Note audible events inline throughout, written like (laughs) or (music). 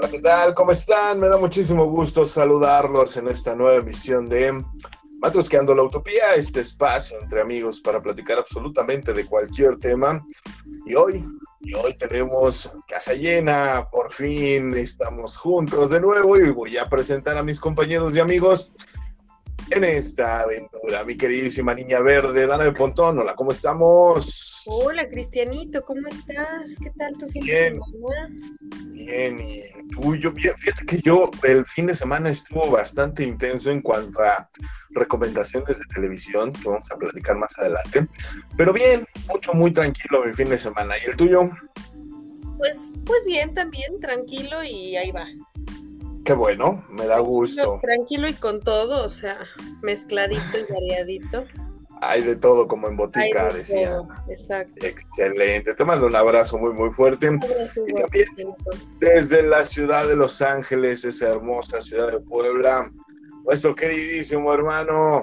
Hola, ¿qué tal? ¿Cómo están? Me da muchísimo gusto saludarlos en esta nueva emisión de Matrosqueando la Utopía, este espacio entre amigos para platicar absolutamente de cualquier tema. Y hoy, y hoy tenemos casa llena, por fin estamos juntos de nuevo y voy a presentar a mis compañeros y amigos en esta aventura. Mi queridísima niña verde, Dana de Pontón, hola, ¿cómo estamos? Hola, Cristianito, ¿cómo estás? ¿Qué tal tu fin bien, de semana? Bien, y tú, yo, fíjate que yo el fin de semana estuvo bastante intenso en cuanto a recomendaciones de televisión, que vamos a platicar más adelante, pero bien, mucho, muy tranquilo mi fin de semana. ¿Y el tuyo? Pues, pues bien, también, tranquilo y ahí va. Qué bueno, me da gusto. Tranquilo y con todo, o sea, mezcladito y variadito. Hay de todo como en botica, decía. Exacto. Excelente. Te mando un abrazo muy, muy fuerte. y también desde la ciudad de Los Ángeles, esa hermosa ciudad de Puebla, nuestro queridísimo hermano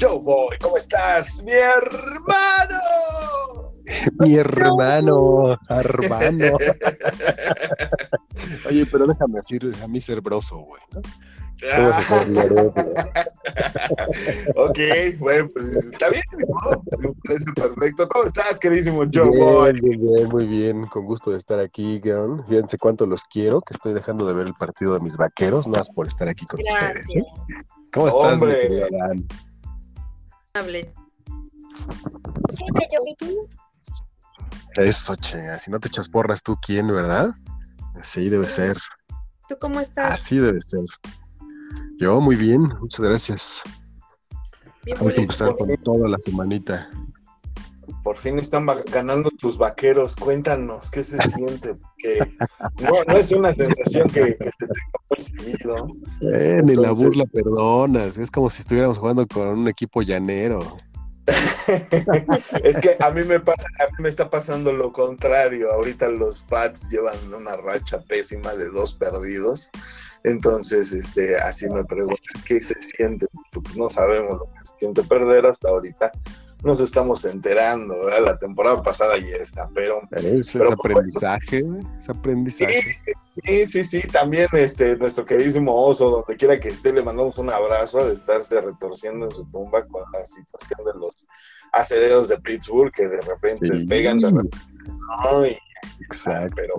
Joe Boy. ¿Cómo estás, mi hermano? (laughs) Mi hermano, hermano. (laughs) Oye, pero déjame decir, a mí ser broso, güey, ¿no? (laughs) ok, bueno, pues está bien, me parece perfecto. ¿Cómo estás, queridísimo Joe Boy? Bien, bien, muy bien, con gusto de estar aquí, Geon. Fíjense cuánto los quiero, que estoy dejando de ver el partido de mis vaqueros, nada más por estar aquí con ustedes. ¿eh? ¿Cómo estás, Hombre. Hable. Siempre yo y tú. Eso, che, si no te echas porras tú, ¿quién, verdad? Así debe ser. ¿Tú cómo estás? Así debe ser. Yo muy bien, muchas gracias. Vamos a empezar con toda la semanita. Por fin están ganando tus vaqueros. Cuéntanos qué se siente, porque no, es una sensación que, que se tenga muy seguido. Eh, ni la burla perdonas. Es como si estuviéramos jugando con un equipo llanero. (laughs) es que a mí me pasa, a mí me está pasando lo contrario. Ahorita los Pats llevan una racha pésima de dos perdidos. Entonces, este, así me pregunto qué se siente. No sabemos lo que se siente perder hasta ahorita. Nos estamos enterando, La temporada pasada ya está, pero. Es, aprendizaje, es aprendizaje. Sí, sí, sí, también este, nuestro queridísimo oso, donde quiera que esté, le mandamos un abrazo de estarse retorciendo en su tumba con la situación de los aceleros de Pittsburgh que de repente pegan, de repente, Exacto. Pero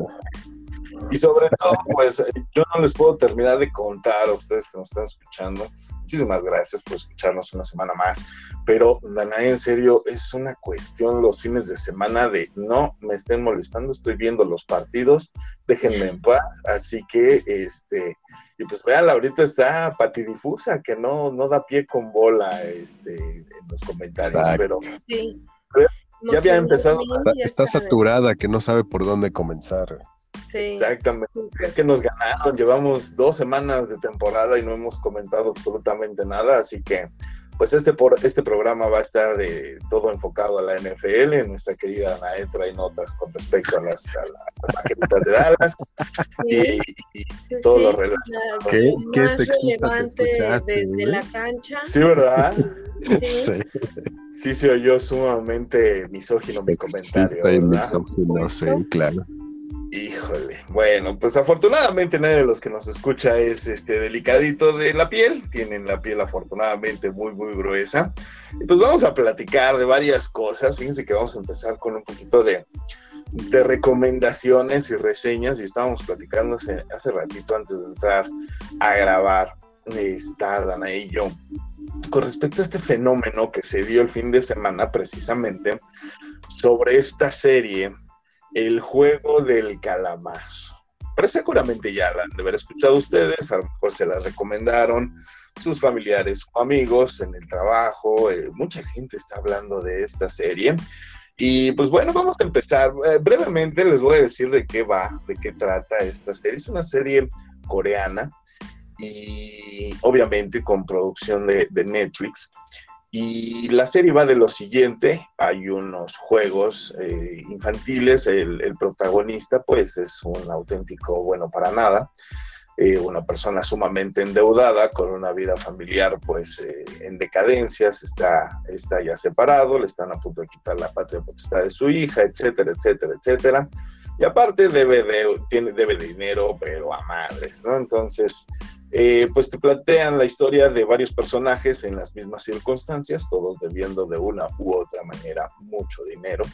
y sobre todo, pues yo no les puedo terminar de contar a ustedes que nos están escuchando. Muchísimas gracias por escucharnos una semana más. Pero, Dana, en serio, es una cuestión los fines de semana de no me estén molestando, estoy viendo los partidos, déjenme en paz. Así que, este, y pues vean, ahorita está patidifusa, que no, no da pie con bola este, en los comentarios, pero. ya había empezado. Está, está saturada, que no sabe por dónde comenzar. Exactamente. Es que nos ganaron, llevamos dos semanas de temporada y no hemos comentado absolutamente nada, así que pues este, por, este programa va a estar de, todo enfocado a la NFL. Nuestra querida Anae trae notas con respecto a las, a de Dallas y, todo lo relacionado. ¿Qué, qué sexista desde la cancha. Sí, ¿verdad? (laughs) Sí. sí. se oyó sumamente misógino mi comentario. Sí, misógino, sí, claro. Híjole, bueno, pues afortunadamente nadie de los que nos escucha es este delicadito de la piel, tienen la piel afortunadamente muy, muy gruesa. Y pues vamos a platicar de varias cosas. Fíjense que vamos a empezar con un poquito de, de recomendaciones y reseñas. Y estábamos platicando hace, hace ratito antes de entrar a grabar, está Dana y yo, con respecto a este fenómeno que se dio el fin de semana precisamente sobre esta serie el juego del calamar. Pero seguramente ya la han de haber escuchado ustedes, a lo mejor se la recomendaron sus familiares o amigos en el trabajo, eh, mucha gente está hablando de esta serie. Y pues bueno, vamos a empezar. Eh, brevemente les voy a decir de qué va, de qué trata esta serie. Es una serie coreana y obviamente con producción de, de Netflix. Y la serie va de lo siguiente, hay unos juegos eh, infantiles, el, protagonista pues es un auténtico bueno para nada, eh, una persona sumamente endeudada con una vida familiar pues eh, en decadencias, está, está ya separado, le están a punto de quitar la patria potestad de su hija, etcétera, etcétera, etcétera. Y aparte debe de, tiene, debe de dinero, pero a madres, ¿no? Entonces, eh, pues te plantean la historia de varios personajes en las mismas circunstancias, todos debiendo de una u otra manera mucho dinero.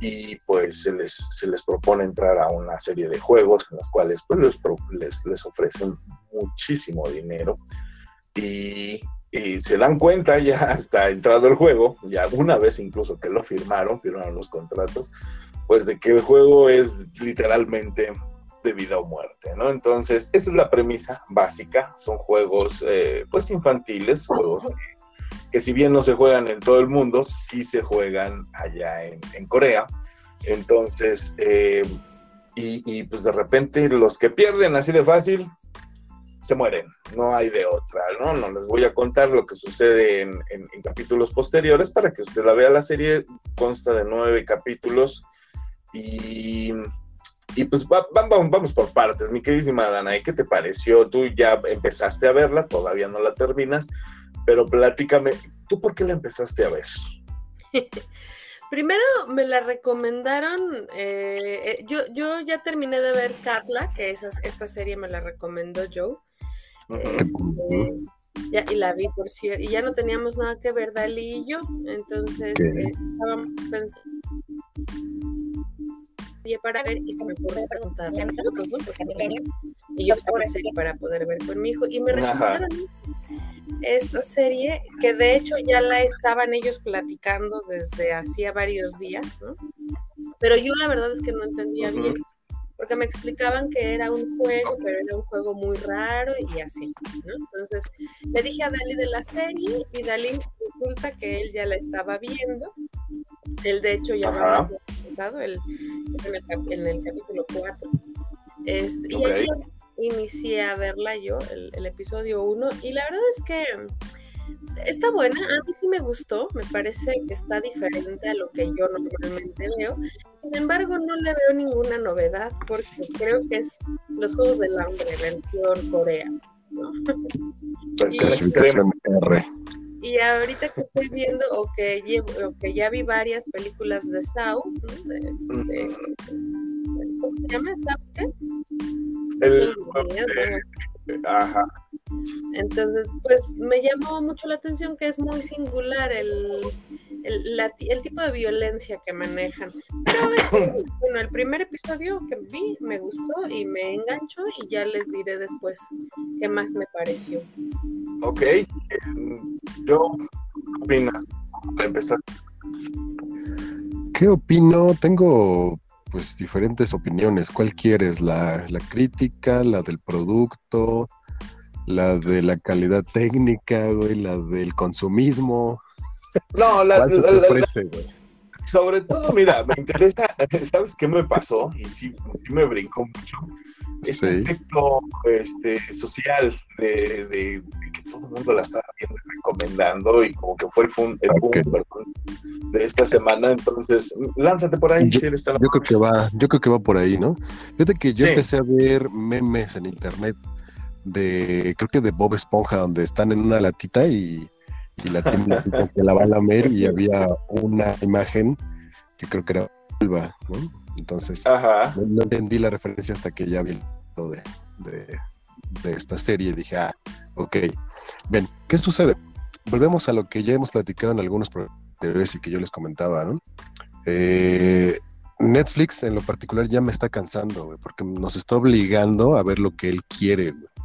Y pues se les, se les propone entrar a una serie de juegos en los cuales pues, les, les, les ofrecen muchísimo dinero. Y, y, se dan cuenta ya hasta entrado el juego, ya una vez incluso que lo firmaron, firmaron los contratos, pues de que el juego es literalmente de vida o muerte, ¿no? Entonces, esa es la premisa básica. Son juegos, eh, pues, infantiles, juegos que, si bien no se juegan en todo el mundo, sí se juegan allá en, Corea. Entonces, eh, y, pues de repente los que pierden así de fácil, se mueren, no hay de otra, ¿no? No les voy a contar lo que sucede en, en capítulos posteriores para que usted la vea. La serie consta de nueve capítulos y y pues vamos, vamos por partes, mi queridísima Dana, ¿qué te pareció? Tú ya empezaste a verla, todavía no la terminas, pero platícame, ¿tú por qué la empezaste a ver? (laughs) Primero me la recomendaron, eh, eh, yo, yo ya terminé de ver Katla, que esa, esta serie me la recomendó Joe. Este, ya, y la vi por cierto, y ya no teníamos nada que ver Dalí y yo, entonces eh, estábamos pensando para ver y se me ocurre preguntarle a mis ¿no? Porque y yo estaba una serie para poder ver con mi hijo y me recomendaron esta serie que de hecho ya la estaban ellos platicando desde hacía varios días, ¿no? Pero yo la verdad es que no entendía bien porque me explicaban que era un juego, pero era un juego muy raro y así, ¿no? Entonces le dije a Dali de la serie y Dali resulta que él ya la estaba viendo. Él de hecho ya había el, en, el, capítulo 4. Este, Y ahí inicié a verla yo, el, el episodio 1, y la verdad es que está buena, a mí sí me gustó, me parece que está diferente a lo que yo normalmente veo. Sin embargo, no le veo ninguna novedad porque creo que es los Juegos del Hambre versión Corea. ¿no? y, y, ahorita que estoy viendo o que, llevo, o que ya vi varias películas de Sao, de, ¿cómo se llama? ¿Sao El, ajá. Entonces, pues me llamó mucho la atención que es muy singular el, el, tipo de violencia que manejan. Pero (laughs) bueno, el primer episodio que vi me gustó y me enganchó y ya les diré después qué más me pareció. Ok, yo, ¿qué opinas? Para empezar. ¿Qué opino? Tengo pues diferentes opiniones. ¿Cuál quieres? ¿La, la crítica, la del producto, la de la calidad técnica, güey, la del consumismo. (laughs) No, la, sobre todo, mira, me interesa, (laughs) ¿sabes qué me pasó? Y sí, me brincó mucho. Este efecto este, social de, que todo el mundo la estaba viendo y recomendando y como que fue el, fun, el de esta semana. Entonces, lánzate por ahí. Yo, yo creo que va, yo creo que va por ahí, ¿no? Fíjate que yo empecé a ver memes en internet de, creo que de Bob Esponja, donde están en una latita y, la tienen así como que la va a lamer y había una imagen que creo que era ¿no? Entonces, No, entendí la referencia hasta que ya vi lo de, de, esta serie y dije, ah, ok. Bien, ¿qué sucede? Volvemos a lo que ya hemos platicado en algunos programas y que yo les comentaba, ¿no? Eh, Netflix en lo particular ya me está cansando, porque nos está obligando a ver lo que él quiere, güey.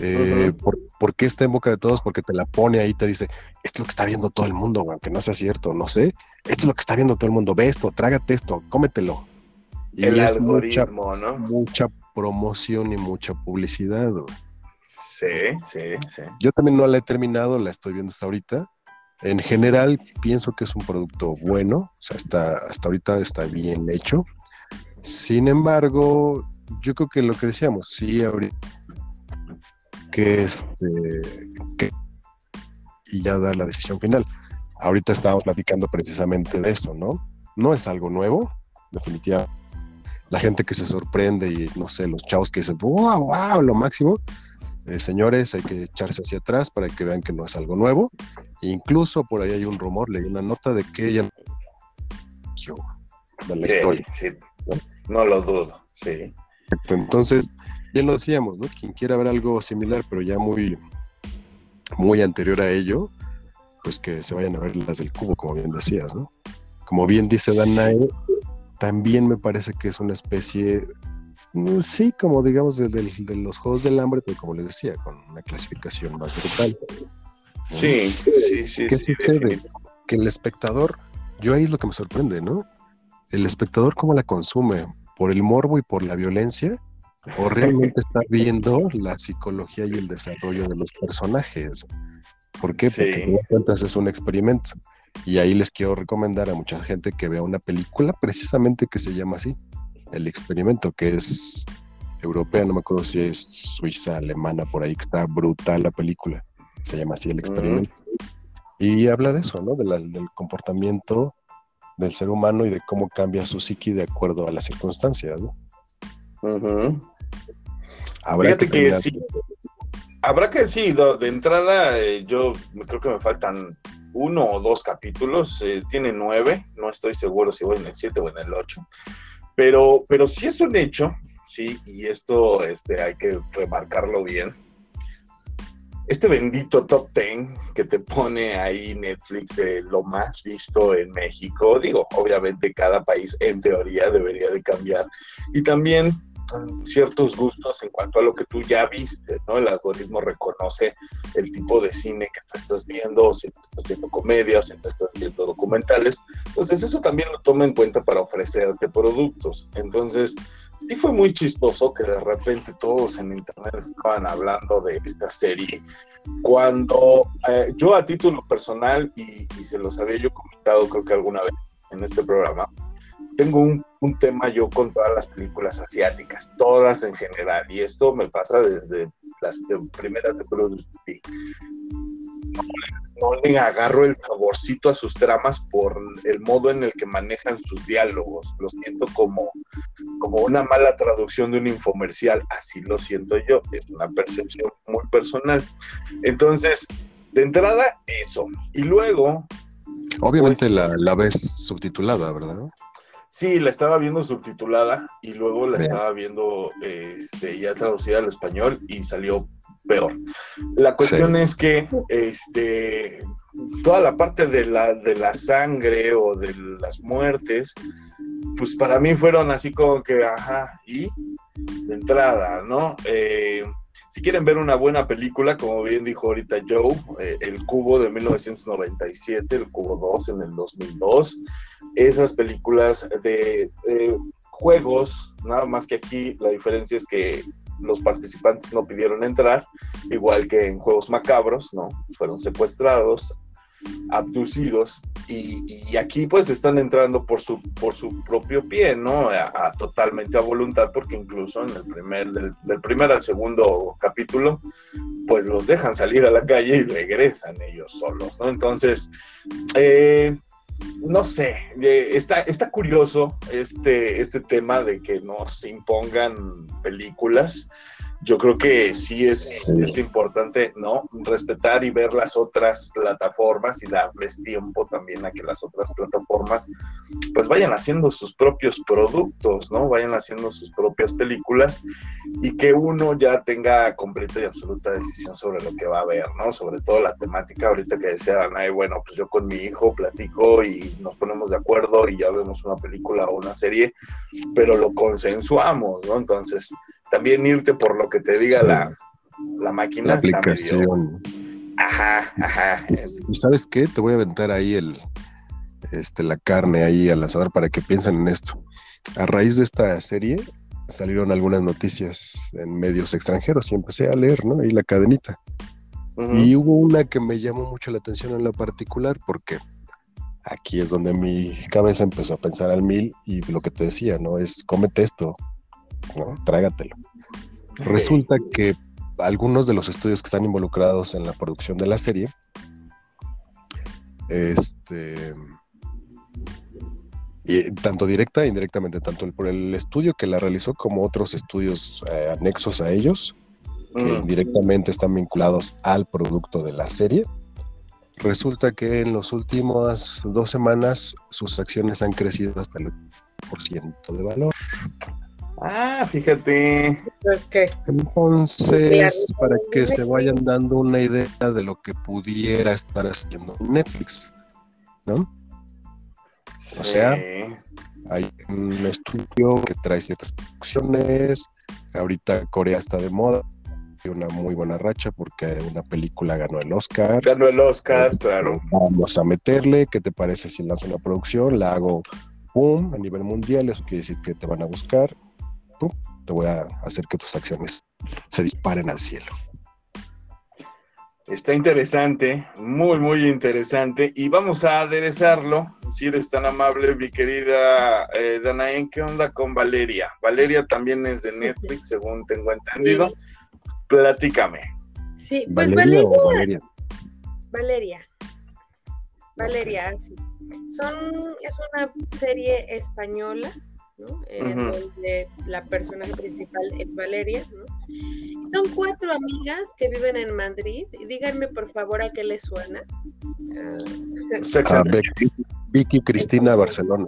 Eh, por, qué está en boca de todos? Porque te la pone ahí, te dice, esto es lo que está viendo todo el mundo, aunque no sea cierto, no sé. Esto es lo que está viendo todo el mundo, ve esto, trágate esto, cómetelo. Y el algoritmo, ¿no? Mucha promoción y mucha publicidad, Sí, sí, sí. Yo también no la he terminado, la estoy viendo hasta ahorita. En general, pienso que es un producto bueno, o sea, está, hasta ahorita está bien hecho. Sin embargo, yo creo que lo que decíamos, sí, ahorita que este y ya dar la decisión final. Ahorita estábamos platicando precisamente de eso, ¿no? No es algo nuevo, definitivamente. La gente que se sorprende y no sé, los chavos que dicen, wow, wow, lo máximo. Eh, señores, hay que echarse hacia atrás para que vean que no es algo nuevo. incluso por ahí hay un rumor, leí una nota de que ella de la historia. No lo dudo, sí. Entonces, bien lo decíamos, ¿no? Quien quiera ver algo similar, pero ya muy, muy anterior a ello, pues que se vayan a ver las del cubo, como bien decías, ¿no? Como bien dice Danae, también me parece que es una especie, mm, sí, como digamos de, los Juegos del Hambre, pero como les decía, con una clasificación más brutal. Sí, sí, sí. ¿Qué sucede? Que el espectador, yo ahí es lo que me sorprende, ¿no? El espectador cómo la consume, por el morbo y por la violencia, o realmente está viendo la psicología y el desarrollo de los personajes. ¿Por qué? Porque cuentas es un experimento. Y ahí les quiero recomendar a mucha gente que vea una película precisamente que se llama así, El experimento, que es europea, no me acuerdo si es suiza, alemana, por ahí que está brutal la película. Se llama así El experimento. Y habla de eso, ¿no? del comportamiento del ser humano y de cómo cambia su psiqui de acuerdo a las circunstancias, ¿no? Habrá que, sí. Habrá que sí, de entrada eh, yo creo que me faltan uno o dos capítulos, eh, tiene nueve, no estoy seguro si voy en el siete o en el ocho, pero, pero sí es un hecho, sí, y esto este, hay que remarcarlo bien. Este bendito top ten que te pone ahí Netflix de lo más visto en México, digo, obviamente cada país en teoría debería de cambiar. Y también ciertos gustos en cuanto a lo que tú ya viste, ¿no? El algoritmo reconoce el tipo de cine que tú estás viendo, o si estás viendo comedia, o si tú estás viendo documentales. Entonces, eso también lo toma en cuenta para ofrecerte productos. Entonces, sí fue muy chistoso que de repente todos en internet estaban hablando de esta serie. Cuando eh, yo a título personal, y, y se los había yo comentado creo que alguna vez en este programa, tengo un, tema yo con todas las películas asiáticas, todas en general, y esto me pasa desde las primeras de Bruce No, le agarro el saborcito a sus tramas por el modo en el que manejan sus diálogos. Lo siento como, como una mala traducción de un infomercial. Así lo siento yo. Es una percepción muy personal. Entonces, de entrada, eso. Y luego. Obviamente pues, la, la ves subtitulada, ¿verdad? Sí, la estaba viendo subtitulada y luego la estaba viendo este, ya traducida al español y salió peor. La cuestión es que este, toda la parte de la, de la sangre o de las muertes, pues para mí fueron así como que, ajá, y de entrada, ¿no? Eh, si quieren ver una buena película, como bien dijo ahorita Joe, eh, El Cubo de 1997, El Cubo 2 en el 2002, esas películas de juegos, nada más que aquí la diferencia es que los participantes no pidieron entrar, igual que en Juegos Macabros, ¿no? Fueron secuestrados, abducidos y, aquí pues están entrando por su, por su propio pie, ¿no? A, totalmente a voluntad, porque incluso en el primer, del, primer al segundo capítulo, pues los dejan salir a la calle y regresan ellos solos, ¿no? Entonces, eh, no sé, eh, está, está curioso este, este tema de que nos impongan películas yo creo que sí es, es, importante, ¿no? Respetar y ver las otras plataformas y darles tiempo también a que las otras plataformas pues vayan haciendo sus propios productos, ¿no? Vayan haciendo sus propias películas y que uno ya tenga completa y absoluta decisión sobre lo que va a ver, ¿no? Sobre todo la temática ahorita que decía bueno, pues yo con mi hijo platico y nos ponemos de acuerdo y ya vemos una película o una serie, pero lo consensuamos, ¿no? Entonces, también irte por lo que te diga la, la, máquina. La aplicación. Ajá, ajá. Y, sabes qué, te voy a aventar ahí el, este, la carne ahí al asador para que piensen en esto. A raíz de esta serie salieron algunas noticias en medios extranjeros y empecé a leer, ¿no? Ahí la cadenita. Y hubo una que me llamó mucho la atención en lo particular porque aquí es donde mi cabeza empezó a pensar al mil y lo que te decía, ¿no? Es cómete esto, ¿no? Trágatelo. Resulta que algunos de los estudios que están involucrados en la producción de la serie, este, y tanto directa e indirectamente, tanto por el estudio que la realizó como otros estudios eh, anexos a ellos, que mm. indirectamente están vinculados al producto de la serie. Resulta que en las últimas dos semanas sus acciones han crecido hasta el 8% de valor. Ah, fíjate. Pues que. Entonces, para que se vayan dando una idea de lo que pudiera estar haciendo Netflix, ¿no? O sea, hay un estudio que trae ciertas producciones. Ahorita Corea está de moda. Hay una muy buena racha porque una película ganó el Oscar. Ganó el Oscar, claro. Vamos a meterle. ¿Qué te parece si lanzo una producción? La hago boom a nivel mundial. Eso quiere decir que te van a buscar. Pum, te voy a hacer que tus acciones se disparen al cielo. Está interesante, muy, muy interesante. Y vamos a aderezarlo, si eres tan amable, mi querida eh, Danaen, ¿qué onda con Valeria? Valeria también es de Netflix, según tengo entendido. Platícame. Sí, pues Valeria. Valeria. Valeria. Valeria, sí. Son, es una serie española en donde la personaje principal es Valeria, Son cuatro amigas que viven en Madrid. Díganme, por favor, a qué les suena. Ah, Vicky, Cristina, Barcelona.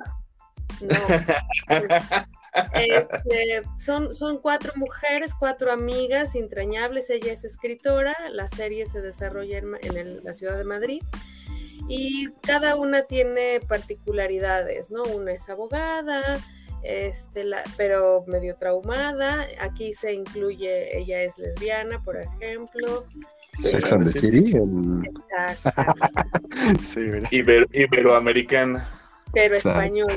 Este, son, son cuatro mujeres, cuatro amigas intrañables. Ella es escritora. La serie se desarrolla en, la ciudad de Madrid y cada una tiene particularidades, ¿no? Una es abogada, este, la, pero medio traumada. Aquí se incluye, ella es lesbiana, por ejemplo. Sex and the City. (laughs) sí, Iberoamericana. Pero español.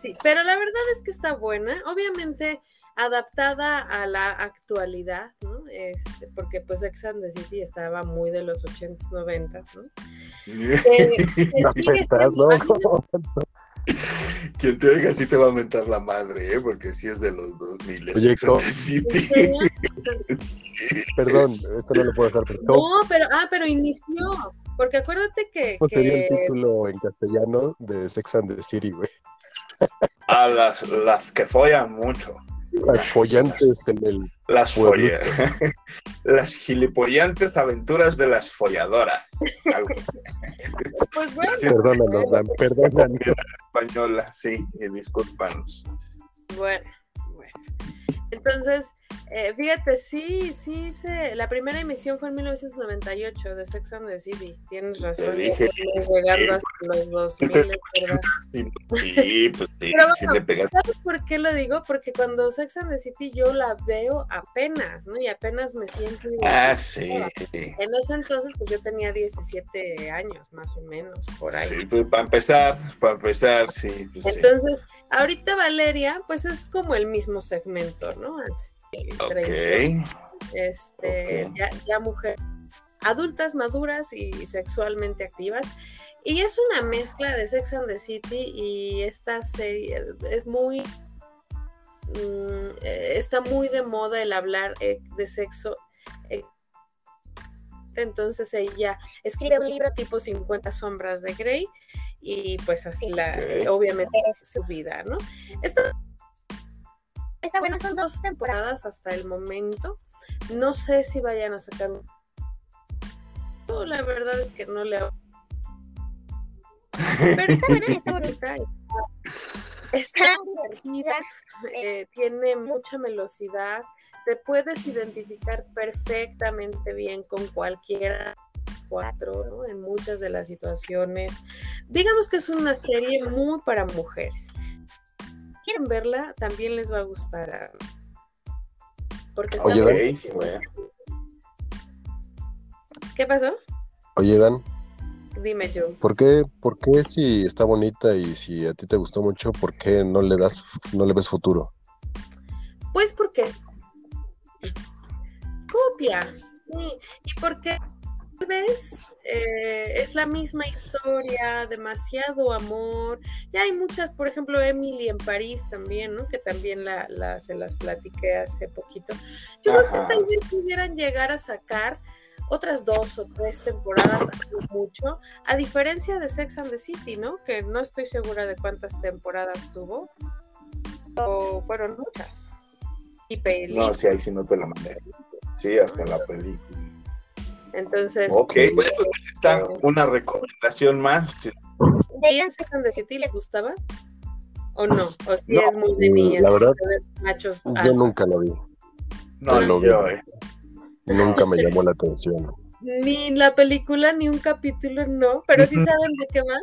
Sí, pero la verdad es que está buena. Obviamente adaptada a la actualidad, ¿no? Este, porque pues Sex and the City estaba muy de los 80s, 90s, ¿no? (laughs) Eh, (laughs) (laughs) quien te oiga sí te va a mentar la madre, ¿eh? porque sí es de los 2000. Oye, (laughs) Perdón, esto no lo puedo dejar. No, pero, ah, pero inició. Porque acuérdate que. ¿Cómo sería el título en castellano de Sex and the City, güey? A las, las que follan mucho. Las follantes en el. Las follas. (laughs) las gilipollantes aventuras de las folladoras. (laughs) pues bueno. Perdónanos, Dan, perdónanos. Española, sí, discúlpanos. Bueno, bueno. Entonces, eh, fíjate, sí, sí, se, la primera emisión fue en 1998 de Sex and the City. Tienes razón. dije, llegando hasta los 2000, (laughs) (laughs) Sí, pues sí, sí le pegaste. ¿Sabes por qué lo digo? Porque cuando Sex and the City yo la veo apenas, ¿no? Y apenas me siento. Ah, sí. En ese entonces, pues yo tenía 17 años, más o menos, por ahí. Sí, pues para empezar, para empezar, sí. Pues, entonces, ahorita Valeria, pues es como el mismo segmento, ¿no? Este, Ya, ya mujeres adultas, maduras y sexualmente activas. Y es una mezcla de Sex and the City y esta serie es muy... Mm, eh, está muy de moda el hablar eh, de sexo. Eh, entonces ella escribe un libro tipo 50 sombras de Grey y pues así la, obviamente es su vida, ¿no? Esta Está bueno, son dos temporadas hasta el momento. No sé si vayan a sacar. la verdad es que no le. Pero está buena, está (laughs) bonita. Está divertida, eh, tiene mucha velocidad, te puedes identificar perfectamente bien con cualquiera cuatro, ¿no? En muchas de las situaciones. Digamos que es una serie muy para mujeres quieren verla, también les va a gustar. Porque Oye, Dan. ¿Qué pasó? Oye, Dan. Dime yo. ¿Por qué, ¿Por qué si está bonita y si a ti te gustó mucho, por qué no le das, no le ves futuro? Pues porque copia. Y porque tal vez eh, es la misma historia, demasiado amor. Ya hay muchas, por ejemplo, Emily en París también, ¿no? Que también la, se las platiqué hace poquito. Yo creo que tal vez pudieran llegar a sacar otras dos o tres temporadas mucho, a diferencia de Sex and the City, ¿no? Que no estoy segura de cuántas temporadas tuvo, o fueron muchas. Y No, sí, ahí sí no te la mandé. Sí, hasta en la película. Entonces. Ok, bueno, pues está una recomendación más. ¿Veían Second the City? ¿Les gustaba? ¿O no? ¿O si es muy de niñas? La verdad, machos yo nunca lo vi. No, lo vi. Eh. Nunca me llamó la atención. Ni la película, ni un capítulo, no. Pero sí saben de qué va.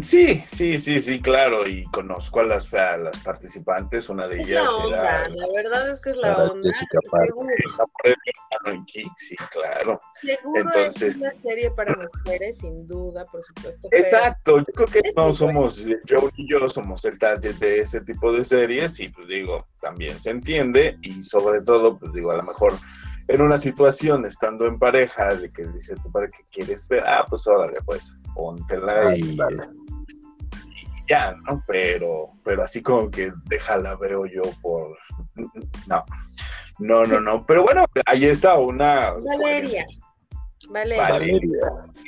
Sí, sí, sí, sí, claro, y conozco a las, a las participantes, una de ellas la onda, era... La verdad es que es la onda. Jessica Sí, claro. Seguro Entonces, es una serie para mujeres, sin duda, por supuesto. Exacto, yo creo que es no somos, yo y yo somos el target de ese tipo de series y pues digo, también se entiende y sobre todo, pues digo, a lo mejor en una situación estando en pareja de que dice tu pareja que quieres ver, ah, pues órale, pues, póntela y, ya, ¿no? Pero, pero así como que déjala, veo yo por... No, no, no, no. Pero bueno, ahí está una... Valeria. Valeria. Valeria.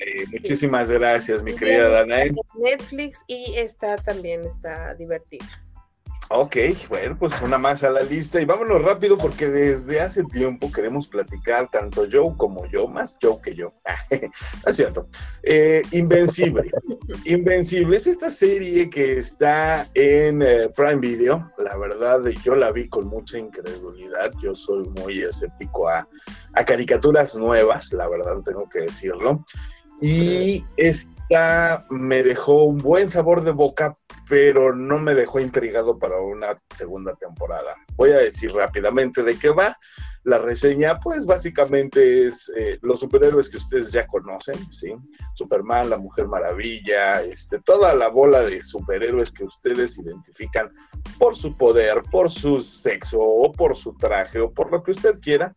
Eh, muchísimas gracias, mi querida Danae. Netflix y está también está divertida. Ok, bueno, pues una más a la lista y vámonos rápido porque desde hace tiempo queremos platicar tanto Joe como yo, más Joe que yo. (laughs) es cierto. Eh, Invencible. Invencible es esta serie que está en eh, Prime Video. La verdad, yo la vi con mucha incredulidad. Yo soy muy escéptico a, a caricaturas nuevas, la verdad, tengo que decirlo. Y esta me dejó un buen sabor de boca pero no me dejó intrigado para una segunda temporada. Voy a decir rápidamente de qué va. La reseña, pues básicamente es eh, los superhéroes que ustedes ya conocen, ¿sí? Superman, la Mujer Maravilla, este, toda la bola de superhéroes que ustedes identifican por su poder, por su sexo o por su traje o por lo que usted quiera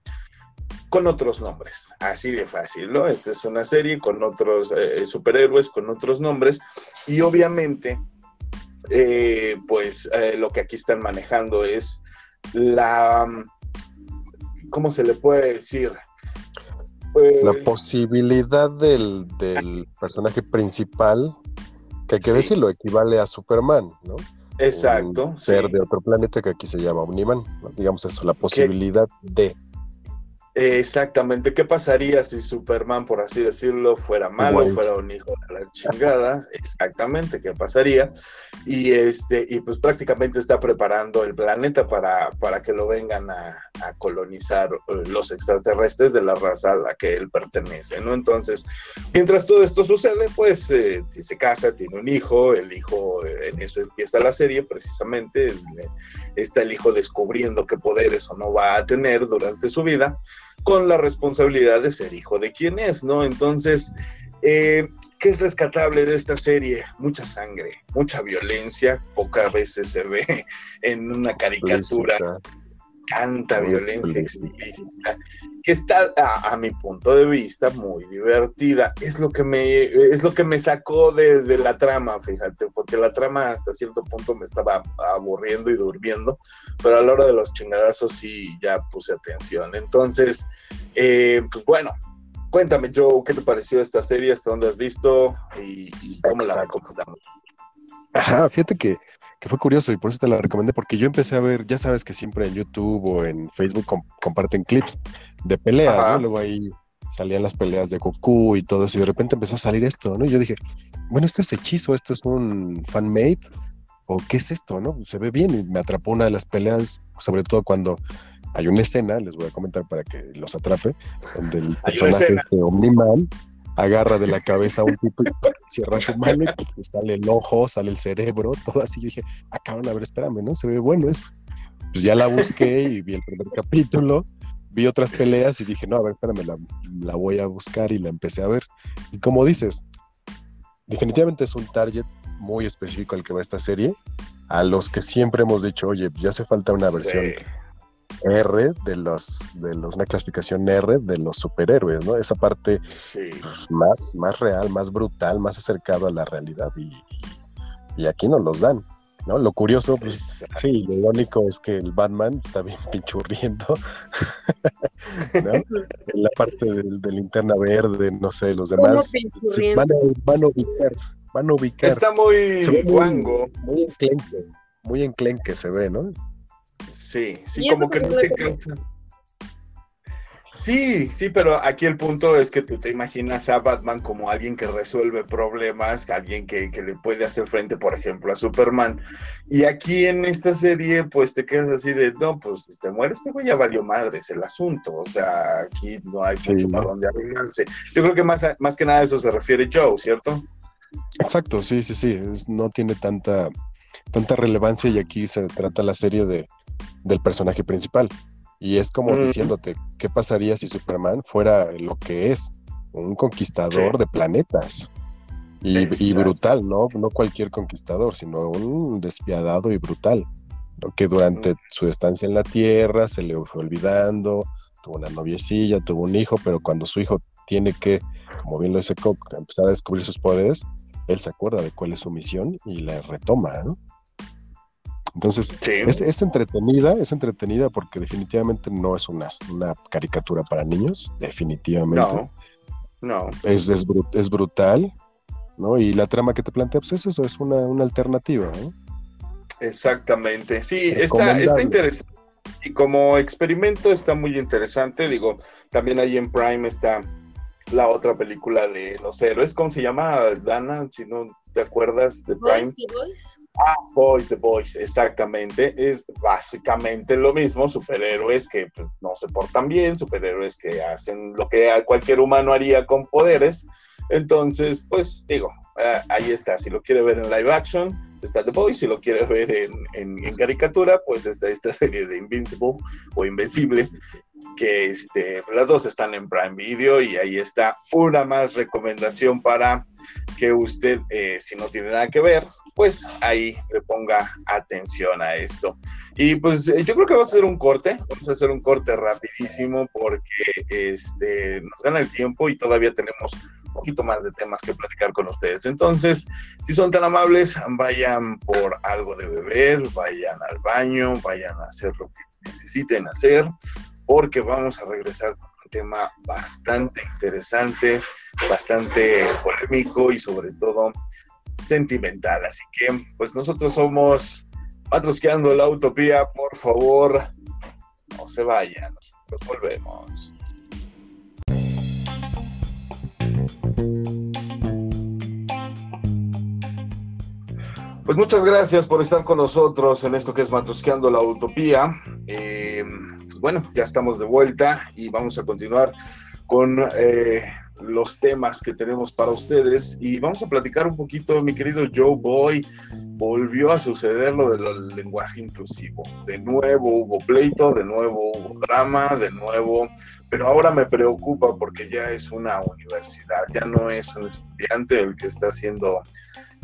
con otros nombres, así de fácil, ¿no? Esta es una serie con otros eh, superhéroes, con otros nombres, y obviamente eh, pues eh, lo que aquí están manejando es la, ¿cómo se le puede decir? la posibilidad del, personaje principal, que hay que sí. decirlo, equivale a Superman, ¿no? Exacto. ser de otro planeta que aquí se llama Omniman, digamos eso, la posibilidad de. Exactamente, ¿qué pasaría si Superman, por así decirlo, fuera malo, fuera un hijo de la chingada? Exactamente, ¿qué pasaría? Y este, y pues prácticamente está preparando el planeta para, para que lo vengan a, a colonizar eh, los extraterrestres de la raza a la que él pertenece, ¿no? Entonces, mientras todo esto sucede, pues eh, si se casa, tiene un hijo, el hijo, eh, en eso empieza la serie, precisamente, está el hijo descubriendo qué poderes o no va a tener durante su vida con la responsabilidad de ser hijo de quien es, ¿no? Entonces, eh, ¿qué es rescatable de esta serie? Mucha sangre, mucha violencia, pocas veces se ve (laughs) en una caricatura. Tanta violencia explícita, que está a, mi punto de vista muy divertida. Es lo que me, es lo que me sacó de, de, la trama, fíjate, porque la trama hasta cierto punto me estaba aburriendo y durmiendo, pero a la hora de los chingadazos sí ya puse atención. Entonces, eh, pues bueno, cuéntame, Joe, ¿qué te pareció esta serie? ¿Hasta dónde has visto? ¿Y, y cómo Exacto. la recomendamos? Ajá, fíjate que, que, fue curioso y por eso te la recomendé, porque yo empecé a ver, ya sabes que siempre en YouTube o en Facebook comp comparten clips de peleas, ¿no? Luego ahí salían las peleas de Goku y todo eso, y de repente empezó a salir esto, ¿no? Y yo dije, bueno, esto es hechizo, esto es un fan-made, o qué es esto, ¿no? Se ve bien y me atrapó una de las peleas, sobre todo cuando hay una escena, les voy a comentar para que los atrape, donde el personaje de Omniman agarra de la cabeza a un tipo y cierra su mano y pues sale el ojo, sale el cerebro, todo así. Dije, acaban a ver, espérame, ¿no? Se ve bueno eso. Pues ya la busqué y vi el primer capítulo, vi otras peleas y dije, no, a ver, espérame, la, la voy a buscar y la empecé a ver. Y como dices, definitivamente es un target muy específico al que va esta serie, a los que siempre hemos dicho, oye, ya hace falta una versión sí. R de los de los una clasificación R de los superhéroes, ¿no? Esa parte sí. pues, más más real, más brutal, más acercado a la realidad y, y aquí nos los dan, ¿no? Lo curioso, pues Exacto. sí, lo irónico es que el Batman está bien (laughs) pinchurriendo, (laughs) ¿no? En la parte del, de linterna verde, no sé, los demás van, a, van a ubicar, van a ubicar. Está muy guango. Muy, muy enclenque, muy enclenque se ve, ¿no? Sí, sí, como que no te canta. Sí, sí, pero aquí el punto es que tú te imaginas a Batman como alguien que resuelve problemas, alguien que, le puede hacer frente, por ejemplo, a Superman. Y aquí en esta serie, pues te quedas así de, no, pues te este, mueres, este güey ya valió madres el asunto. O sea, aquí no hay mucho para donde arreglarse. Yo creo que más, más que nada a eso se refiere Joe, ¿cierto? Exacto, sí, sí, sí. no tiene tanta, tanta relevancia y aquí se trata la serie de, del personaje principal. Y es como diciéndote, ¿qué pasaría si Superman fuera lo que es? Un conquistador de planetas. Y, brutal, ¿no? No cualquier conquistador, sino un despiadado y brutal. Que durante su estancia en la Tierra se le fue olvidando, tuvo una noviecilla, tuvo un hijo, pero cuando su hijo tiene que, como bien lo dice Cook, empezar a descubrir sus poderes, él se acuerda de cuál es su misión y la retoma, ¿no? Entonces, es, entretenida, es entretenida porque definitivamente no es una, una caricatura para niños, definitivamente. No, no. Es, es, brutal, ¿no? Y la trama que te plantea, pues es eso, es una, alternativa, ¿no? Exactamente, sí, está, está interesante. Y como experimento está muy interesante, digo, también ahí en Prime está la otra película de los héroes, ¿cómo se llama, Dana? Si no te acuerdas de Prime. Ah, Boys, The Boys, exactamente. Es básicamente lo mismo, superhéroes que pues, no se portan bien, superhéroes que hacen lo que cualquier humano haría con poderes. Entonces, pues digo, ah, ahí está. Si lo quiere ver en live action, está The Boys. Si lo quiere ver en, en, caricatura, pues está esta (laughs) serie de Invincible o Invencible, que este, las dos están en Prime Video y ahí está una más recomendación para que usted, eh, si no tiene nada que ver, pues ahí le ponga atención a esto. Y pues eh, yo creo que vamos a hacer un corte, vamos a hacer un corte rapidísimo porque este, nos gana el tiempo y todavía tenemos un poquito más de temas que platicar con ustedes. Entonces, si son tan amables, vayan por algo de beber, vayan al baño, vayan a hacer lo que necesiten hacer, porque vamos a regresar con un tema bastante interesante, bastante polémico y sobre todo sentimental. Así que, pues nosotros somos Patrosqueando la Utopía. Por favor, no se vayan. Nos volvemos. Pues muchas gracias por estar con nosotros en esto que es Matrosqueando la Utopía. Eh, bueno, ya estamos de vuelta y vamos a continuar con eh, los temas que tenemos para ustedes y vamos a platicar un poquito, mi querido Joe Boy, volvió a suceder lo del lenguaje inclusivo. De nuevo hubo pleito, de nuevo hubo drama, de nuevo, pero ahora me preocupa porque ya es una universidad, ya no es un estudiante el que está haciendo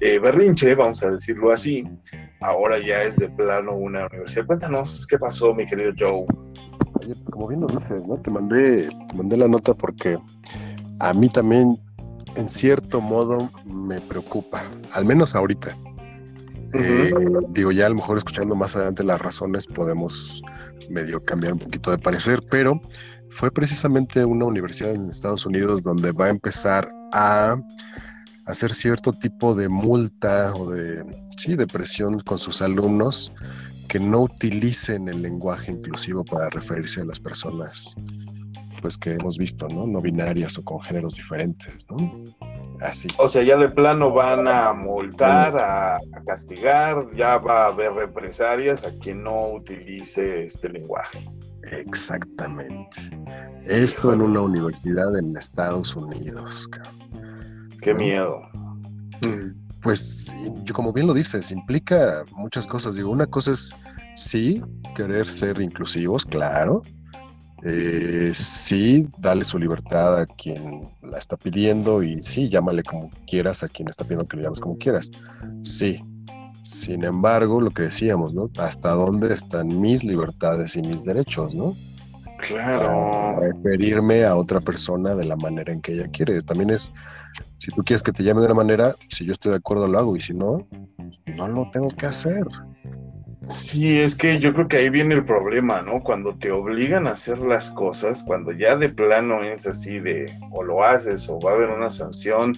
eh, berrinche, vamos a decirlo así, ahora ya es de plano una universidad. Cuéntanos qué pasó, mi querido Joe. Como bien lo dices, ¿no? Te mandé, te mandé la nota porque a mí también, en cierto modo, me preocupa, al menos ahorita. Eh, digo, ya a lo mejor escuchando más adelante las razones podemos medio cambiar un poquito de parecer, pero fue precisamente una universidad en Estados Unidos donde va a empezar a hacer cierto tipo de multa o de, sí, de presión con sus alumnos que no utilicen el lenguaje inclusivo para referirse a las personas pues que hemos visto, ¿no? No binarias o con géneros diferentes, ¿no? Así. O sea, ya de plano van a multar, a, castigar, ya va a haber represalias a quien no utilice este lenguaje. Exactamente. Esto en una universidad en Estados Unidos. Qué miedo. Pues, como bien lo dices, implica muchas cosas. Digo, una cosa es sí querer ser inclusivos, claro, eh, sí, dale su libertad a quien la está pidiendo y sí, llámale como quieras a quien está pidiendo que lo llames como quieras. Sí. Sin embargo, lo que decíamos, ¿no? ¿Hasta dónde están mis libertades y mis derechos, ¿no? Claro. referirme a otra persona de la manera en que ella quiere. También es, si tú quieres que te llame de una manera, si yo estoy de acuerdo lo hago y si no, no lo tengo que hacer. Sí, es que yo creo que ahí viene el problema, ¿no? Cuando te obligan a hacer las cosas, cuando ya de plano es así de o lo haces o va a haber una sanción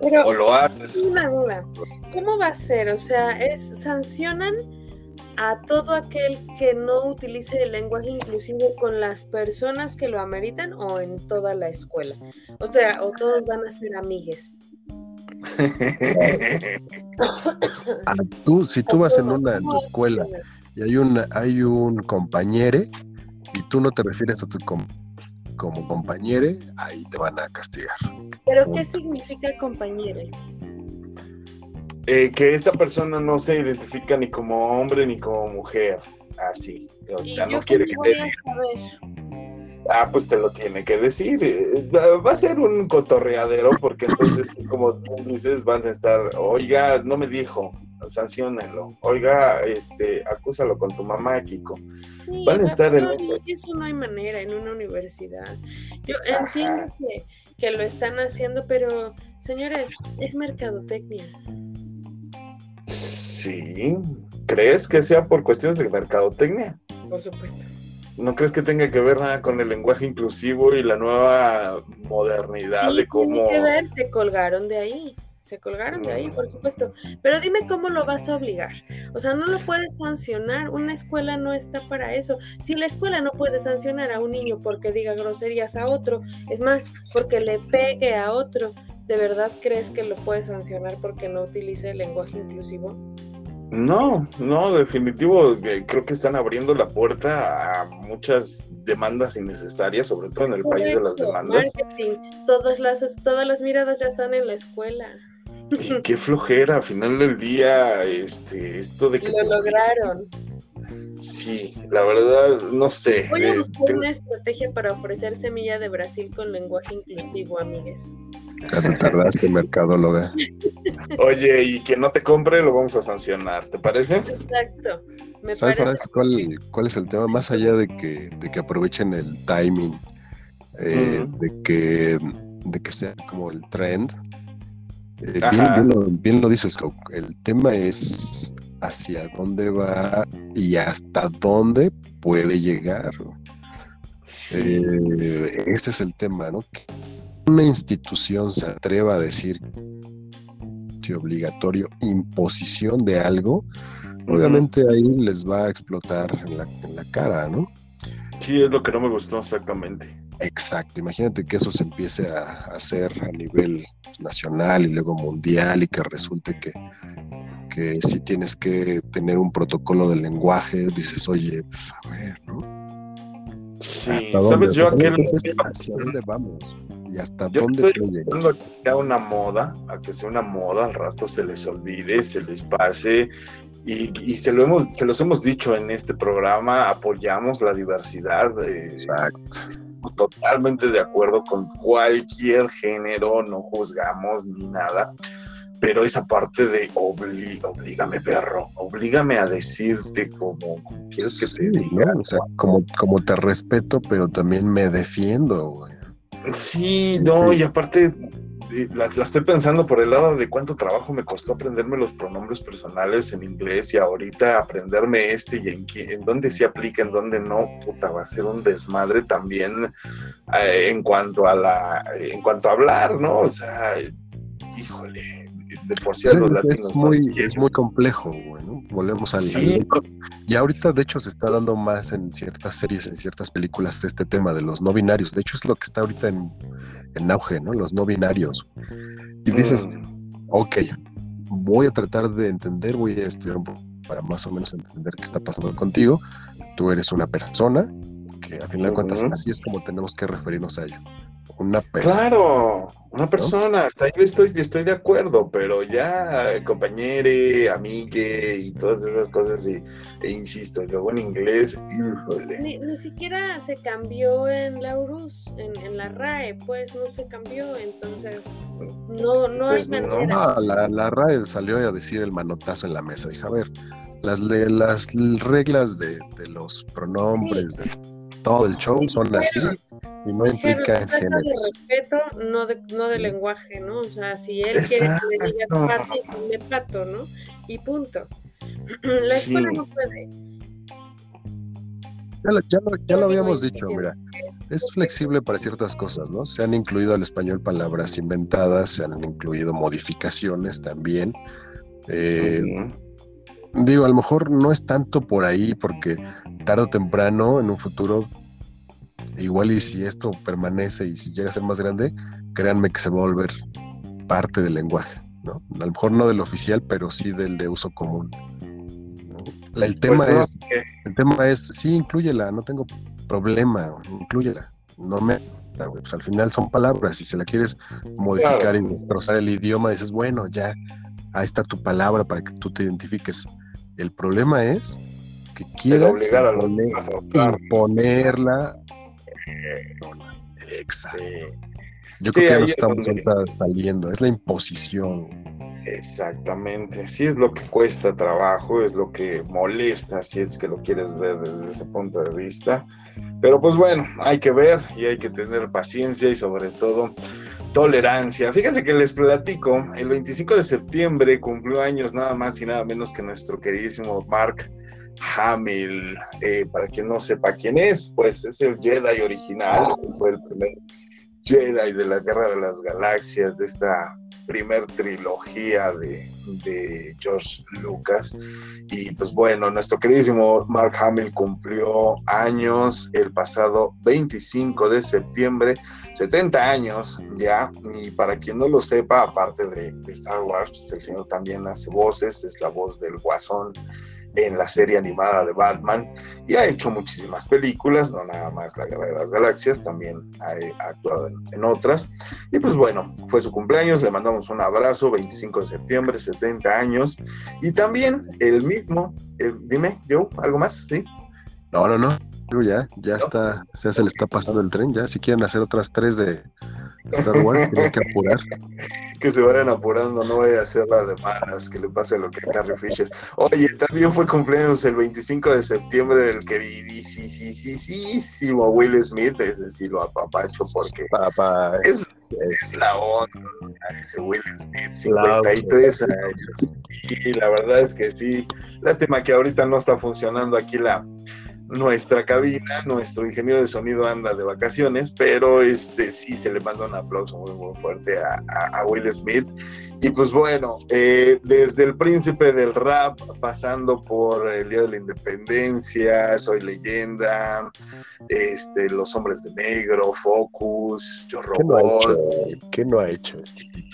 o lo haces. Una duda, ¿cómo va a ser? O sea, es sancionan a todo aquel que no utilice el lenguaje inclusivo con las personas que lo ameritan o en toda la escuela. O sea, o todos van a ser amigues. (laughs) Ah, tú, si tú vas en una en tu escuela y hay una, hay un compañero y tú no te refieres a tu como compañero, ahí te van a castigar. ¿Pero qué significa compañero? Eh, que esa persona no se identifica ni como hombre ni como mujer, así. Ya no quiere que te Ah, pues te lo tiene que decir. Eh, va a ser un cotorreadero porque entonces, como tú dices, van a estar, oiga, no me dijo, sancionenlo. Oiga, este, acúsalo con tu mamá, Kiko. van a estar en... Eso no hay manera en una universidad. Yo entiendo que, que lo están haciendo, pero, señores, es mercadotecnia. Sí. ¿Crees que sea por cuestiones de mercadotecnia? Por supuesto. ¿No crees que tenga que ver nada con el lenguaje inclusivo y la nueva modernidad de cómo... Tiene que ver, se colgaron de ahí, se colgaron de ahí, por supuesto. Pero dime cómo lo vas a obligar. O sea, no lo puedes sancionar, una escuela no está para eso. Si la escuela no puede sancionar a un niño porque diga groserías a otro, es más, porque le pegue a otro, ¿de verdad crees que lo puedes sancionar porque no utilice el lenguaje inclusivo? No, no, definitivo, creo que están abriendo la puerta a muchas demandas innecesarias, sobre todo en el país de las demandas. Todas las, todas las miradas ya están en la escuela. Y qué flojera, al final del día, este, esto de que... Lo lograron. Sí, la verdad, no sé. Voy a eh, buscar una estrategia para ofrecer semilla de Brasil con lenguaje inclusivo, amigues. Ya te tardaste, mercadóloga. Oye, y quien no te compre lo vamos a sancionar, ¿te parece? Exacto. ¿Sabes, cuál, cuál, es el tema? Más allá de que, de que aprovechen el timing, eh, de, que, de que sea como el trend. Eh, bien, lo, dices, el tema es hacia dónde va y hasta dónde puede llegar. Eh, ese es el tema, ¿no? Una institución se atreva a decir si obligatorio imposición de algo, obviamente ahí les va a explotar en la, en la cara, ¿no? Sí, es lo que no me gustó exactamente. Exacto, imagínate que eso se empiece a hacer a nivel nacional y luego mundial y que resulte que, que si tienes que tener un protocolo de lenguaje, dices, oye, pues a ver, ¿no? Sí, ¿sabes yo a qué (laughs) ¿Hacia dónde vamos? y hasta dónde estoy a que sea una moda, a que sea una moda, al rato se les olvide, se les pase. Y, se, lo hemos, se los hemos dicho en este programa, apoyamos la diversidad. Exacto. Estamos totalmente de acuerdo con cualquier género, no juzgamos ni nada pero esa parte de oblígame perro, oblígame a decirte como, quieres que te diga. O sea, como, como te respeto, pero también me defiendo, güey. Sí, no, y aparte la, estoy pensando por el lado de cuánto trabajo me costó aprenderme los pronombres personales en inglés y ahorita aprenderme este y en, en dónde se aplica, en dónde no, puta, va a ser un desmadre también eh, en cuanto a la, en cuanto a hablar, ¿no? O sea, híjole, de por sí los latinos. Es muy, es muy complejo, bueno, volvemos al, sí. Y ahorita, de hecho, se está dando más en ciertas series, en ciertas películas, este tema de los no binarios. De hecho, es lo que está ahorita en, en auge, ¿no? Los no binarios. Y dices, mm. ok, voy a tratar de entender, voy a estudiar un poco para más o menos entender qué está pasando contigo. Tú eres una persona que a final de cuentas así es como tenemos que referirnos a ello una persona. Claro, una persona, hasta yo estoy, estoy de acuerdo, pero ya compañere, amigue y todas esas cosas, y, e insisto, luego en inglés, Ni, siquiera se cambió en la URUS, en, la RAE, pues no se cambió, entonces no, no hay pues manera. No, la, la, RAE salió a decir el manotazo en la mesa, dije, a ver, las, las reglas de, los pronombres, de todo el show son así y no implica en género. de respeto, no de, no de lenguaje, ¿no? O sea, si él quiere que le digas pato, le pato, ¿no? Y punto. (clears throat) La escuela no puede. Ya, lo, ya, lo, ya lo habíamos dicho, mira, es flexible para ciertas cosas, ¿no? Se han incluido al español palabras inventadas, se han incluido modificaciones también. Eh, digo, a lo mejor no es tanto por ahí, porque tarde o temprano, en un futuro, igual y si esto permanece y si llega a ser más grande, créanme que se va a volver parte del lenguaje, ¿no? A lo mejor no del oficial, pero sí del de uso común. El tema pues es, el tema es, sí, incluyela, no tengo problema, incluyela. No me pues al final son palabras, si se la quieres modificar y destrozar el idioma, dices, bueno, ya, ahí está tu palabra para que tú te identifiques. El problema es que a imponerla. Exacto. Yo creo que ya nos estamos saliendo, es la imposición. Exactamente, sí es lo que cuesta trabajo, es lo que molesta si es que lo quieres ver desde ese punto de vista. Pero pues bueno, hay que ver y hay que tener paciencia y sobre todo tolerancia. Fíjense que les platico, el 25 de septiembre cumplió años nada más y nada menos que nuestro queridísimo Mark Hamill. Eh, para quien no sepa quién es, pues es el Jedi original, fue el primer Jedi de la Guerra de las Galaxias, de esta primer trilogía de, George Lucas. Y pues bueno, nuestro queridísimo Mark Hamill cumplió años el pasado 25 de septiembre, 70 años ya. Y para quien no lo sepa, aparte de, de Star Wars, el señor también hace voces, es la voz del Guasón en la serie animada de Batman y ha hecho muchísimas películas, no nada más La Guerra de las Galaxias, también ha, actuado en, otras. Y pues bueno, fue su cumpleaños, le mandamos un abrazo, 25 de septiembre, 70 años. Y también el mismo, dime, yo, ¿algo más? ¿Sí? No, no, no. Ya, ya está, ya se le está pasando el tren, ya si quieren hacer otras tres de Star Wars, que apurar. (laughs) que se vayan apurando, no vaya a ser la de malas, que le pase lo que a Carrie Fisher. Oye, también fue cumpleaños el 25 de septiembre del queridísimo Will Smith, es decir, lo apapacho porque Papá. Es, es la onda, ese Will Smith, 53 años. Y la verdad es que sí, lástima que ahorita no está funcionando aquí la nuestra cabina, nuestro ingeniero de sonido anda de vacaciones, pero este sí se le manda un aplauso muy, muy fuerte a, Will Smith. Y pues bueno, eh, desde el príncipe del rap, pasando por el Día de la Independencia, Soy Leyenda, este, Los Hombres de Negro, Focus, Yo Robot. ¿Qué no ha hecho, este tipo?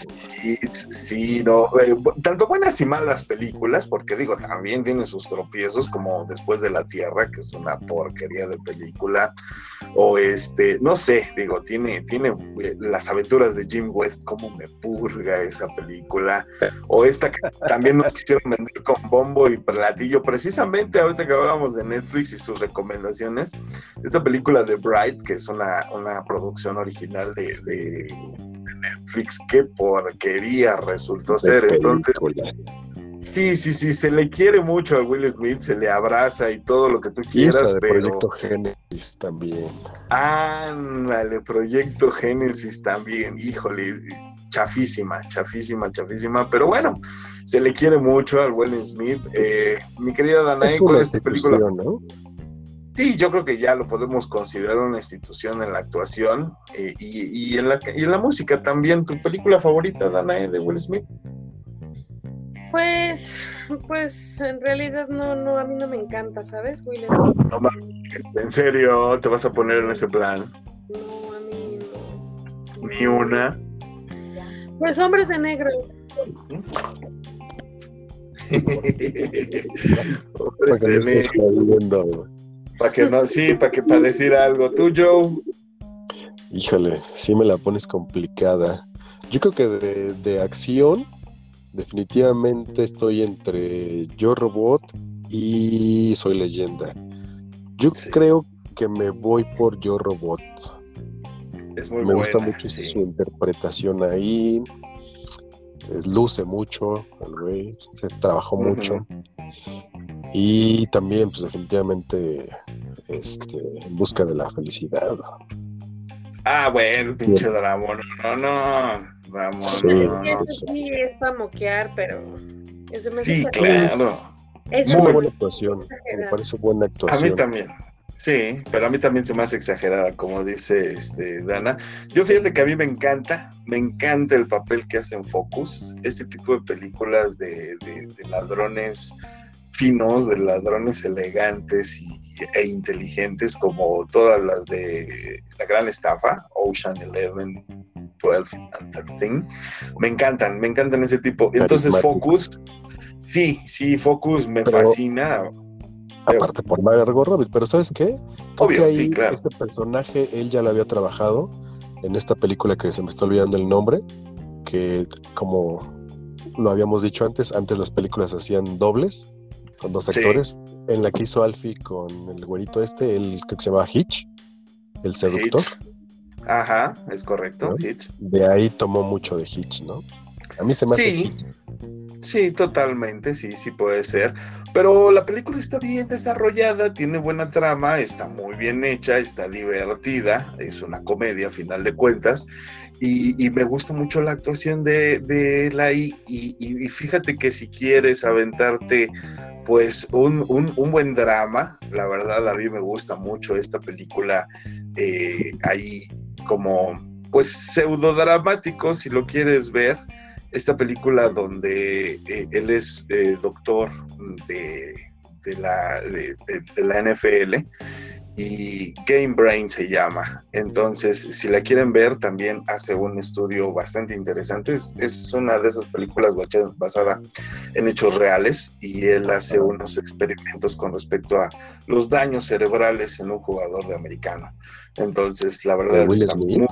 Sí, no, eh, tanto buenas y malas películas, porque digo, también tiene sus tropiezos, como Después de la Tierra, que es una porquería de película, o este, no sé, digo, tiene, tiene eh, las aventuras de Jim West, como me purga esa película, o esta que también nos quisieron vender con bombo y platillo, precisamente ahorita que hablamos de Netflix y sus recomendaciones, esta película de Bright, que es una, una producción original de, Netflix, qué porquería resultó ser, entonces... Sí, sí, sí, se le quiere mucho a Will Smith, se le abraza y todo lo que tú quieras, de Proyecto Génesis también. Ándale, Proyecto Génesis también, híjole, chafísima, chafísima, chafísima, pero bueno, se le quiere mucho al Will Smith. Eh, mi querida Danae, con esta película? ¿no? Sí, yo creo que ya lo podemos considerar una institución en la actuación eh, y, en la, y en la música también. ¿Tu película favorita, Danae, de Will Smith? Pues, pues en realidad no, no, a mí no me encanta, ¿sabes, Will? No, ¿En serio te vas a poner en ese plan? No, a mí no. Ni una. Pues hombres de negro. para que no estés Para que no, sí, para que para decir algo. ¿Tú, Joe? Híjole, sí me la pones complicada. Yo creo que de, de acción Definitivamente estoy entre Yo Robot y Soy Leyenda. Yo creo que me voy por Yo Robot. Es muy me gusta mucho su interpretación ahí. luce mucho, el güey, se trabajó mucho. Y también, pues definitivamente, este, en busca de la felicidad. Ah, bueno, pinche drama, no, no. Vamos. Sí, sí es para moquear, pero. Sí, claro. Es muy buena actuación. Me parece buena actuación. A mí también. Sí, pero a mí también se me hace exagerada, como dice este, Dana. Yo fíjate que a mí me encanta, me encanta el papel que hace en Focus. Este tipo de películas de, de ladrones finos, de ladrones elegantes y, e inteligentes como todas las de la gran estafa, Ocean Eleven, 12 and 13. Me encantan, me encantan ese tipo. Entonces Focus, sí, sí, Focus me fascina. Aparte por Margot Robbie, pero ¿sabes qué? Obvio, sí, claro. Ese personaje él ya lo había trabajado en esta película que se me está olvidando el nombre, que como lo habíamos dicho antes, antes las películas hacían dobles con dos actores. En la que hizo Alfie con el güerito este, el que se llama Hitch, el seductor. Ajá, es correcto, Hitch. De ahí tomó mucho de Hitch, ¿no? A mí se me hace Hitch. Sí, totalmente, sí, sí puede ser. Pero la película está bien desarrollada, tiene buena trama, está muy bien hecha, está divertida, es una comedia a final de cuentas. Y, me gusta mucho la actuación de, de la y, y, fíjate que si quieres aventarte pues un, buen drama, la verdad a mí me gusta mucho esta película eh, ahí como pues pseudo dramático si lo quieres ver esta película donde eh, él es eh, doctor de, la, de, la NFL y Game Brain se llama. Entonces, si la quieren ver, también hace un estudio bastante interesante. Es, una de esas películas basada en hechos reales y él hace unos experimentos con respecto a los daños cerebrales en un jugador de americano. Entonces, la verdad es que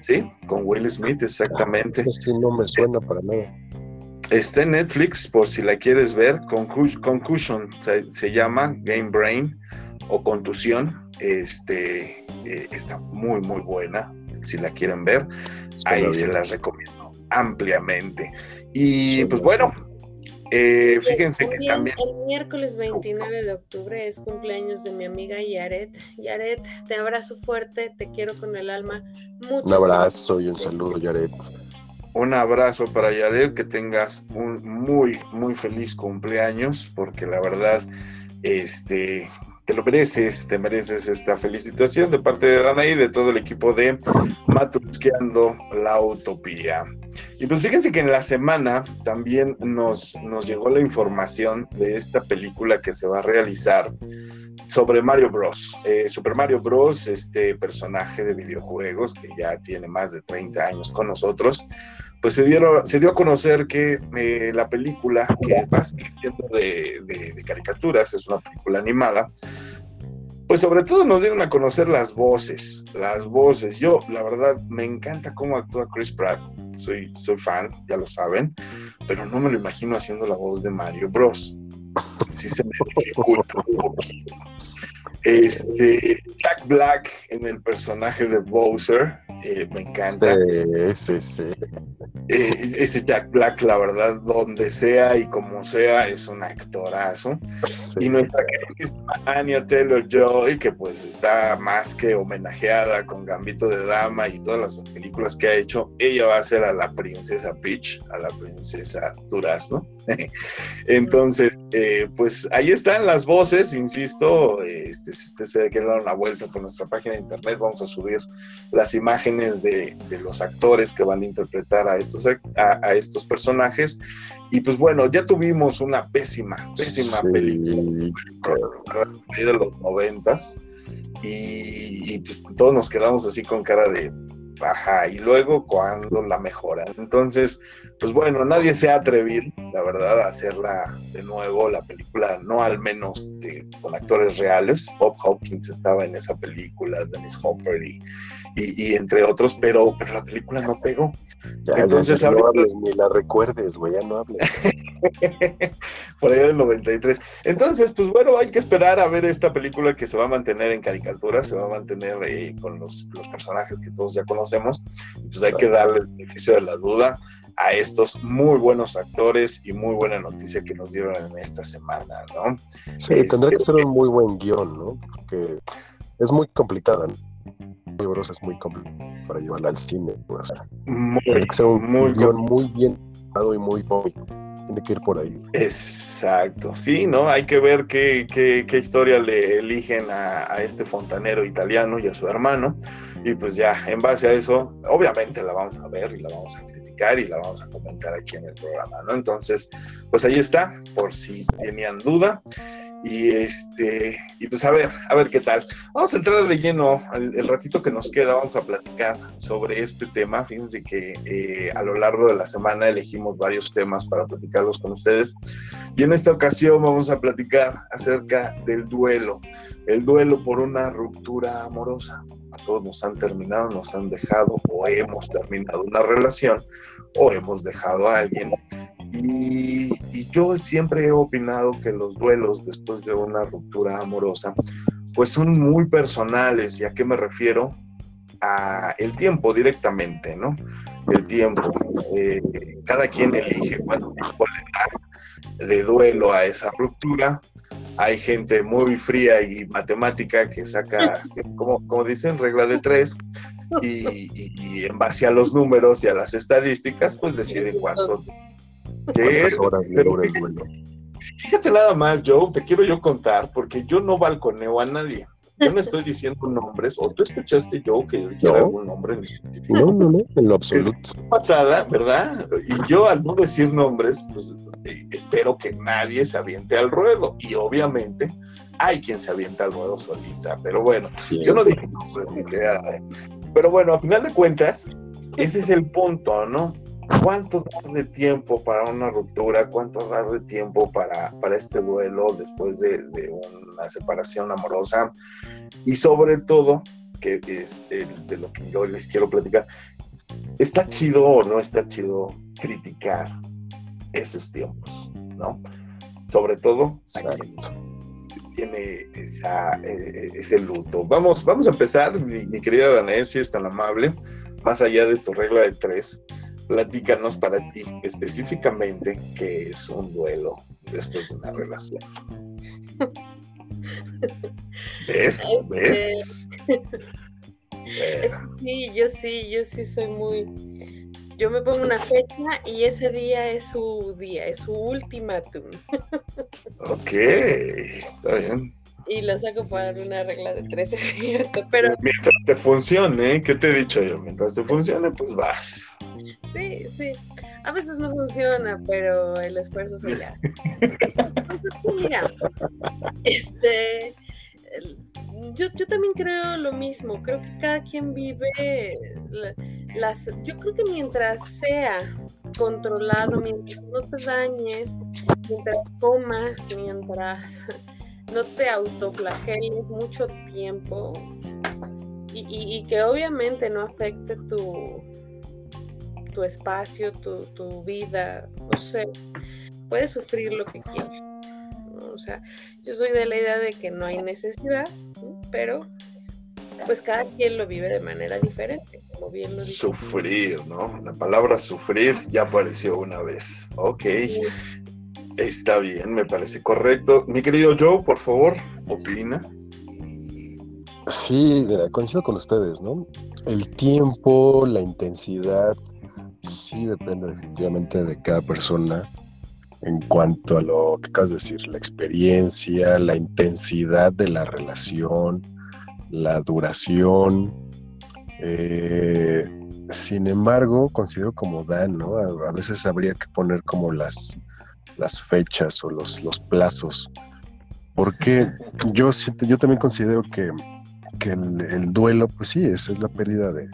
Sí, con Will Smith, exactamente. Sí, no me suena para nada. Está en Netflix, por si la quieres ver. Concussion se, llama Game Brain o Contusión. Este eh, está muy, muy buena. Si la quieren ver, ahí se las recomiendo ampliamente. Y pues bueno, eh, fíjense que también. El miércoles 29 de octubre es cumpleaños de mi amiga Yaret. Yaret, te abrazo fuerte, te quiero con el alma. un abrazo y un saludo, Yaret. Un abrazo para Yaret, que tengas un muy, muy feliz cumpleaños, porque la verdad, este, te lo mereces, te mereces esta felicitación de parte de Dana y de todo el equipo de Matrusqueando la Utopía. Y pues fíjense que en la semana también nos, nos llegó la información de esta película que se va a realizar sobre Mario Bros. Eh, Super Mario Bros, este personaje de videojuegos que ya tiene más de 30 años con nosotros, pues se, dieron, se dio a conocer que eh, la película, que va siendo de, de, de caricaturas, es una película animada, pues sobre todo nos dieron a conocer las voces, las voces. Yo, la verdad, me encanta cómo actúa Chris Pratt. Soy, soy fan, ya lo saben, pero no me lo imagino haciendo la voz de Mario Bros. Sí se me dificulta un poquito. Este, Jack Black en el personaje de Bowser, eh, me encanta. Sí, sí, sí. Eh, ese Jack Black, la verdad, donde sea y como sea, es un actorazo. y nuestra querida Anya Taylor Joy, que pues está más que homenajeada con Gambito de Dama y todas las películas que ha hecho, ella va a ser a la princesa Peach, a la princesa Durazno. (laughs) Entonces, eh, pues ahí están las voces, insisto, este, si usted se quiere dar una vuelta por nuestra página de internet, vamos a subir las imágenes de, los actores que van a interpretar a estos, a, estos personajes. Y pues bueno, ya tuvimos una pésima, pésima película de los noventas. Y, y pues todos nos quedamos así con cara de Ajá, y luego cuando la mejoran. Entonces, pues bueno, nadie se ha atrevido, la verdad, a hacerla de nuevo, la película, no al menos con actores reales. Bob Hopkins estaba en esa película, Dennis Hopper y, y, entre otros, pero, pero la película no pegó. Entonces, no hables ni la recuerdes, güey, ya no hables. (laughs) Por ahí del 93. Entonces, pues bueno, hay que esperar a ver esta película que se va a mantener en caricatura, se va a mantener eh, con los, los, personajes que todos ya conocemos. Pues hay que darle el beneficio de la duda a estos muy buenos actores y muy buena noticia que nos dieron en esta semana, ¿no? Sí, tendrá que este, ser un muy buen guion, ¿no? Porque es muy complicada, ¿no? Es muy complicado para llevarla al cine. muy, tiene que ser un muy, guion muy bien y muy cómico. Tiene que ir por ahí. Exacto, sí, ¿no? Hay que ver qué, qué, qué historia le eligen a, a, este fontanero italiano y a su hermano. Y pues ya, en base a eso, obviamente la vamos a ver y la vamos a criticar y la vamos a comentar aquí en el programa, ¿no? Entonces, pues ahí está, por si tenían duda. Y este, y pues a ver, a ver qué tal. Vamos a entrar de lleno el, ratito que nos queda, vamos a platicar sobre este tema. Fíjense que eh, a lo largo de la semana elegimos varios temas para platicarlos con ustedes. Y en esta ocasión vamos a platicar acerca del duelo, el duelo por una ruptura amorosa. A todos nos han terminado, nos han dejado o hemos terminado una relación o hemos dejado a alguien y, yo siempre he opinado que los duelos después de una ruptura amorosa, pues son muy personales. ¿Y a qué me refiero? A el tiempo directamente, ¿no? El tiempo. Eh, cada quien elige cuánto tiempo le da de duelo a esa ruptura. Hay gente muy fría y matemática que saca, como, como dicen, regla de tres, y, y, en base a los números y a las estadísticas, pues decide cuánto (laughs) Fíjate nada más, Joe, te quiero yo contar, porque yo no balconeo a nadie. Yo no estoy diciendo nombres, o tú escuchaste yo que yo dijera algún nombre en específico. No, no, no, en lo absoluto. pasada, ¿verdad? Y yo al no decir nombres, pues eh, espero que nadie se aviente al ruedo. Y obviamente hay quien se avienta al ruedo solita, pero bueno, yo no dije nombres, pero bueno, a final de cuentas, ese es el punto, ¿no? ¿Cuánto dar de tiempo para una ruptura? ¿Cuánto dar de tiempo para, para este duelo después de, una separación amorosa? Y sobre todo, que es de lo que yo les quiero platicar, ¿está chido o no está chido criticar esos tiempos? ¿No? Sobre todo a quien tiene esa, eh, ese luto. Vamos, vamos a empezar, mi, mi querida Daniel, si es tan amable, más allá de tu regla de tres platícanos para ti específicamente qué es un duelo después de una relación. ¿Ves? (laughs) ¿Ves? (laughs) Sí, yo sí, yo sí soy muy... Yo me pongo una fecha y ese día es su día, es su ultimátum. (laughs) Ok, está bien y lo saco para una regla de tres, es cierto, pero... Mientras te funcione, ¿qué te he dicho yo? Mientras te funcione, pues vas. Sí, sí. A veces no funciona, pero el esfuerzo se hace. Entonces, mira, este... Yo, yo, también creo lo mismo, creo que cada quien vive las... Yo creo que mientras sea controlado, mientras no te dañes, mientras comas, mientras no te autoflageles mucho tiempo y, que obviamente no afecte tu, tu espacio, tu, vida, no sé, puedes sufrir lo que quieras. O sea, yo soy de la idea de que no hay necesidad, pero pues cada quien lo vive de manera diferente, como bien lo Sufrir, ¿no? La palabra sufrir ya apareció una vez. Ok. Está bien, me parece correcto. Mi querido Joe, por favor, opina. Sí, coincido con ustedes, ¿no? El tiempo, la intensidad, sí depende definitivamente de cada persona en cuanto a lo que acabas de decir, la experiencia, la intensidad de la relación, la duración. Eh, sin embargo, considero como Dan, ¿no? a, veces habría que poner como las las fechas o los, los plazos. Porque (laughs) yo, yo también considero que, el, duelo, pues sí, es, es la pérdida de,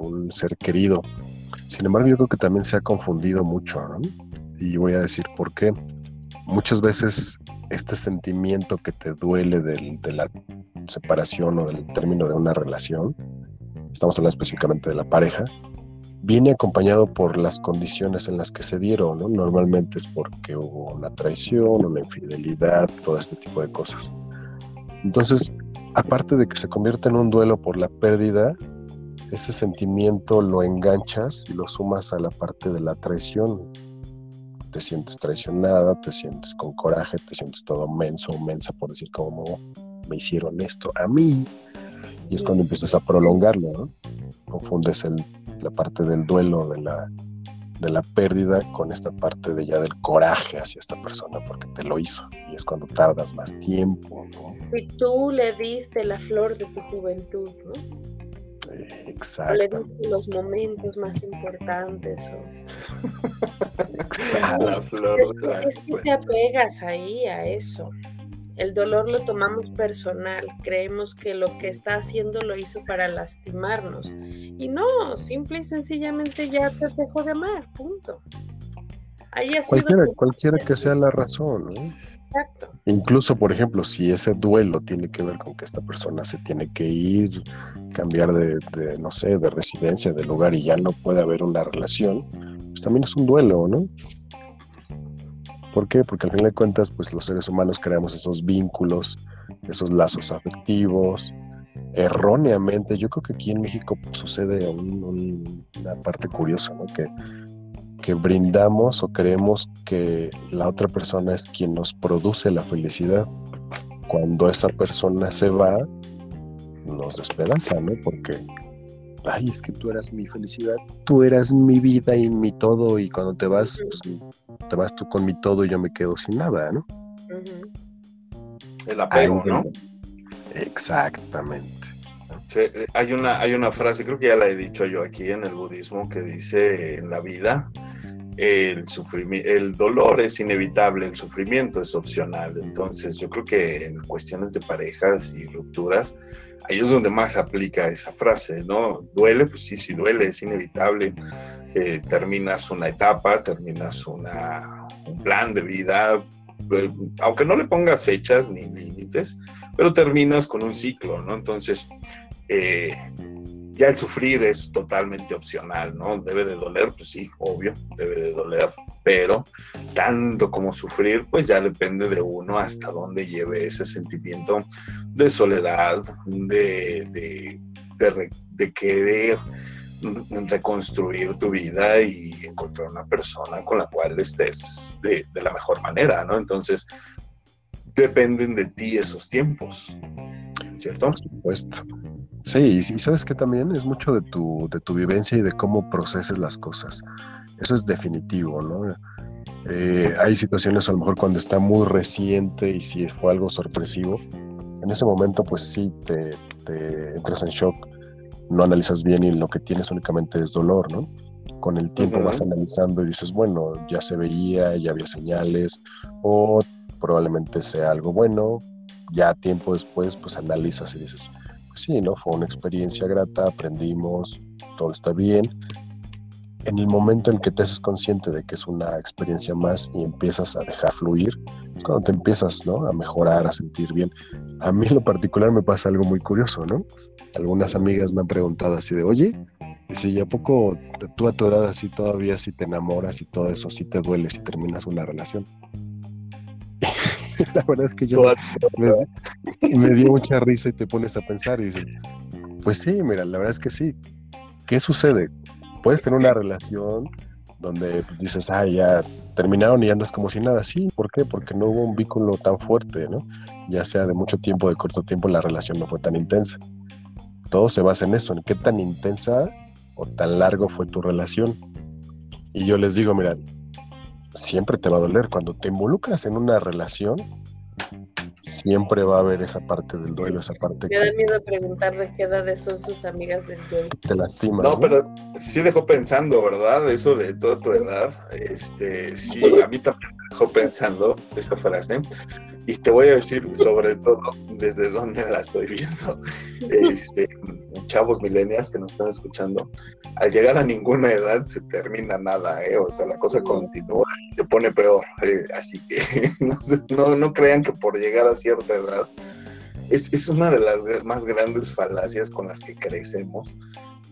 un ser querido. Sin embargo, yo creo que también se ha confundido mucho, Y voy a decir por qué. Muchas veces este sentimiento que te duele de la separación o del término de una relación, estamos hablando específicamente de la pareja, viene acompañado por las condiciones en las que se dieron, ¿no? Normalmente es porque hubo una traición, una infidelidad, todo este tipo de cosas. Entonces, aparte de que se convierte en un duelo por la pérdida, ese sentimiento lo enganchas y lo sumas a la parte de la traición. Te sientes traicionada, te sientes con coraje, te sientes todo menso o mensa por decir como me hicieron esto a mí. Y es cuando empiezas a prolongarlo, ¿no? Confundes la parte del duelo, de la, de la pérdida, con esta parte de ya del coraje hacia esta persona porque te lo hizo. Y es cuando tardas más tiempo, Y tú le diste la flor de tu juventud, ¿no? Exacto. Le diste los momentos más importantes. O... Exacto. La flor Es, de la- es que te apegas ahí a eso. El dolor lo tomamos personal, creemos que lo que está haciendo lo hizo para lastimarnos. Y no, simple y sencillamente ya te dejó de amar, punto. Haya sido Cualquiera, cualquiera que sea la razón, ¿no? Exacto. Incluso, por ejemplo, si ese duelo tiene que ver con que esta persona se tiene que ir, cambiar de, de, no sé, de residencia, de lugar y ya no puede haber una relación, pues también es un duelo, ¿no? ¿Por qué? Porque al final de cuentas, pues los seres humanos creamos esos vínculos, esos lazos afectivos. Erróneamente, yo creo que aquí en México sucede un- un- una parte curiosa, ¿no? Que, que brindamos o creemos que la otra persona es quien nos produce la felicidad. Cuando esa persona se va, nos despedaza, ¿no? Porque, ay, es que tú eras mi felicidad, tú eras mi vida y mi todo, y cuando te vas, pues, te vas tú con mi todo y yo me quedo sin nada, ¿no? El apego, Ahí ¿no? Exactamente. Eh, hay una, hay una frase, creo que ya la he dicho yo aquí en el budismo, que dice en la vida, el el dolor es inevitable, el sufrimiento es opcional. Entonces, yo creo que en cuestiones de parejas y rupturas, ahí es donde más aplica esa frase, ¿no? Duele, pues sí, sí duele, es inevitable. Eh, terminas una etapa, terminas una, un plan de vida, aunque no le pongas fechas ni límites, pero terminas con un ciclo, ¿no? Entonces, eh, ya el sufrir es totalmente opcional, ¿no? Debe de doler, pues sí, obvio, debe de doler, pero tanto como sufrir, pues ya depende de uno hasta dónde lleve ese sentimiento de soledad, de, de, de, re- de querer reconstruir tu vida y encontrar una persona con la cual estés de, de la mejor manera, ¿no? Entonces, dependen de ti esos tiempos, ¿cierto? Por supuesto. Sí, y, y sabes que también es mucho de tu, de tu vivencia y de cómo proceses las cosas. Eso es definitivo, ¿no? Eh, (laughs) hay situaciones a lo mejor cuando está muy reciente y si fue algo sorpresivo, en ese momento pues sí te, te entras en shock, no analizas bien y lo que tienes únicamente es dolor, ¿no? Con el tiempo vas analizando y dices, bueno, ya se veía, ya había señales, o probablemente sea algo bueno, ya tiempo después pues analizas y dices, pues sí, ¿no? Fue una experiencia grata, aprendimos, todo está bien. En el momento en que te haces consciente de que es una experiencia más y empiezas a dejar fluir, es cuando te empiezas, ¿no? A mejorar, a sentir bien. A mí en lo particular me pasa algo muy curioso, ¿no? Algunas amigas me han preguntado así de, oye, y si a poco tú a tu edad así todavía si te enamoras y todo eso, si te duele si terminas una relación. (laughs) La verdad es que yo me dio mucha risa y te pones a pensar y dices, pues sí, mira, la verdad es que sí. ¿Qué sucede? Puedes tener una relación donde pues, dices, ah, ya terminaron y andas como si nada. Sí, ¿por qué? Porque no hubo un vínculo tan fuerte, ¿no? Ya sea de mucho tiempo, de corto tiempo, la relación no fue tan intensa. Todo se basa en eso, en qué tan intensa o tan largo fue tu relación. Y yo les digo, mira, siempre te va a doler. Cuando te involucras en una relación, siempre va a haber esa parte del duelo, esa parte Me da miedo preguntar de qué edades son sus amigas del duelo. te lastima. No, pero sí dejó pensando, ¿verdad? Eso de toda tu edad. Este, sí, a mí también me dejó pensando esa frase. Y te voy a decir, sobre todo, desde dónde la estoy viendo. Este, chavos millennials que nos están escuchando, al llegar a ninguna edad se termina nada, ¿eh? O sea, la cosa continúa y te pone peor. ¿eh? Así que (laughs) no, no crean que por llegar a cierta edad es, es una de las más grandes falacias con las que crecemos,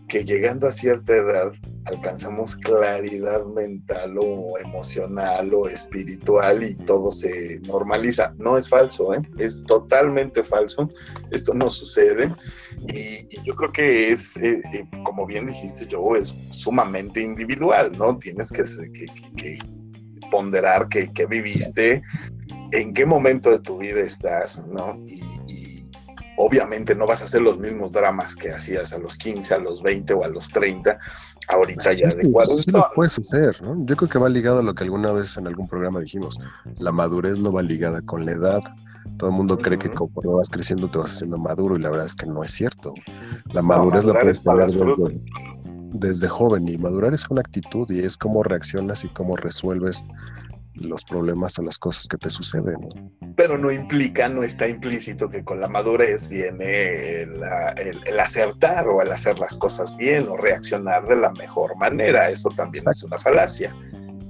que llegando a cierta edad alcanzamos claridad mental o emocional o espiritual y todo se normaliza. No es falso, ¿eh? es totalmente falso. Esto no sucede y, y yo creo que es, eh, eh, como bien dijiste, yo es sumamente individual, ¿no? Tienes que, que, que- que ponderar qué viviste, en qué momento de tu vida estás, ¿no? Y- obviamente no vas a hacer los mismos dramas que hacías a los 15, a los 20 o a los 30, ahorita ya de cuadro. Sí lo puedes hacer, ¿no? Yo creo que va ligado a lo que alguna vez en algún programa dijimos, la madurez no va ligada con la edad. Todo el mundo cree que como vas creciendo te vas haciendo maduro y la verdad es que no es cierto. La madurez la puedes desde, desde joven y madurar es una actitud y es cómo reaccionas y cómo resuelves los problemas o las cosas que te suceden. Pero no implica, no está implícito que con la madurez viene el, acertar o el hacer las cosas bien o reaccionar de la mejor manera. Eso también es una falacia.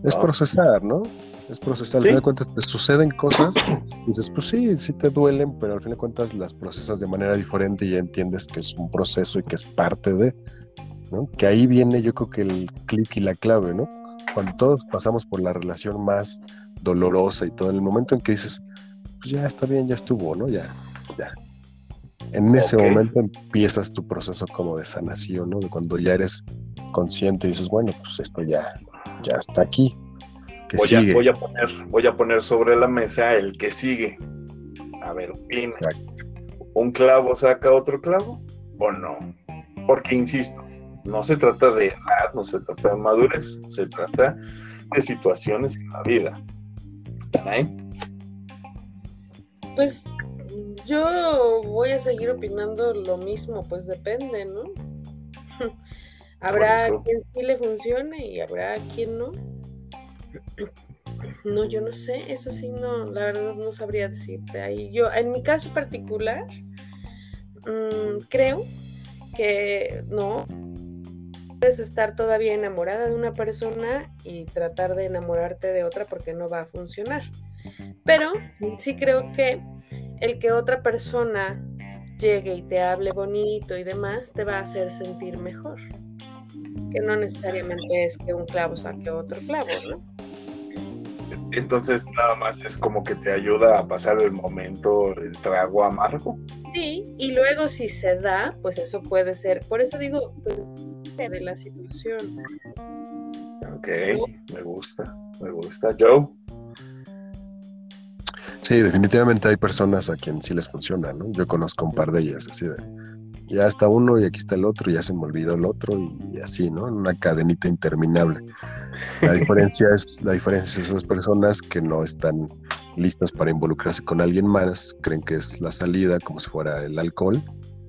Es procesar, ¿no? Es procesar. Al final de cuentas te suceden cosas y dices, pues sí, sí te duelen, pero al fin de cuentas las procesas de manera diferente y ya entiendes que es un proceso y que es parte de, ¿no? Que ahí viene yo creo que el clic y la clave, ¿no? Cuando todos pasamos por la relación más dolorosa y todo, en el momento en que dices, pues ya está bien, ya estuvo, ¿no? Ya, ya. En ese momento empiezas tu proceso como de sanación, ¿no? De cuando ya eres consciente y dices, bueno, pues esto ya, ya está aquí. voy, A, voy, a poner, voy a poner sobre la mesa el que sigue. A ver, ¿Un clavo saca otro clavo o no? Porque insisto, no se trata de edad, no se trata de madurez, se trata de situaciones en la vida. Pues yo voy a seguir opinando lo mismo, pues depende, ¿no? (laughs) habrá quien sí le funcione y habrá quien no. No, yo no sé, eso sí no, la verdad no sabría decirte ahí. Yo, en mi caso particular, mm, creo que no, puedes estar todavía enamorada de una persona y tratar de enamorarte de otra porque no va a funcionar. Pero sí creo que el que otra persona llegue y te hable bonito y demás te va a hacer sentir mejor. Que no necesariamente es que un clavo saque otro clavo, ¿no? Entonces nada más es como que te ayuda a pasar el momento, el trago amargo. Sí, y luego si se da, pues eso puede ser, por eso digo, pues de la situación. Ok, me gusta, me gusta. Joe. Sí, definitivamente hay personas a quien sí les funciona, ¿no? Yo conozco un par de ellas, así de, ya está uno y aquí está el otro, ya se me olvidó el otro y, así, ¿no? Una cadenita interminable. La (laughs) diferencia es, la diferencia es esas personas que no están listas para involucrarse con alguien más, creen que es la salida como si fuera el alcohol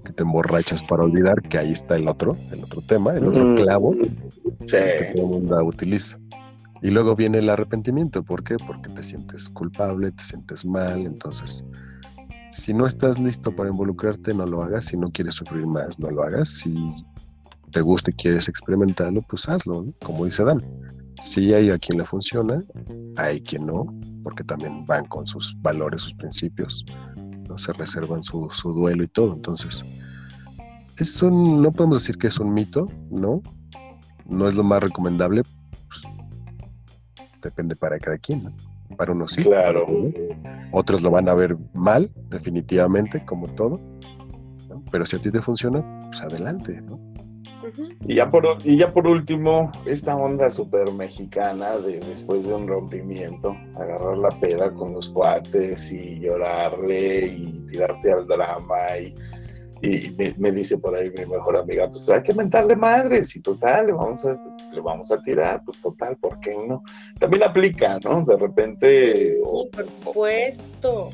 que te emborrachas para olvidar que ahí está el otro, el otro tema, el otro clavo que todo el mundo utiliza. Y luego viene el arrepentimiento, ¿por qué? Porque te sientes culpable, te sientes mal, entonces si no estás listo para involucrarte, no lo hagas, si no quieres sufrir más, no lo hagas, si te gusta y quieres experimentarlo, pues hazlo, como dice Dan. Si hay a quien le funciona, hay quien no, porque también van con sus valores, sus principios, ¿no? se reservan su, su duelo y todo. Entonces, es un, no podemos decir que es un mito, ¿no? No es lo más recomendable, pues, depende para cada quien, Para unos sí, claro. otros lo van a ver mal, definitivamente, como todo, pero si a ti te funciona, pues adelante, ¿no? Y ya por, y ya por último, esta onda súper mexicana de después de un rompimiento, agarrar la peda con los cuates y llorarle y tirarte al drama y, y me, dice por ahí mi mejor amiga, pues hay que mentarle madres y total, le vamos a, le vamos a tirar, pues total, ¿por qué no? También aplica, ¿no? De repente... por supuesto.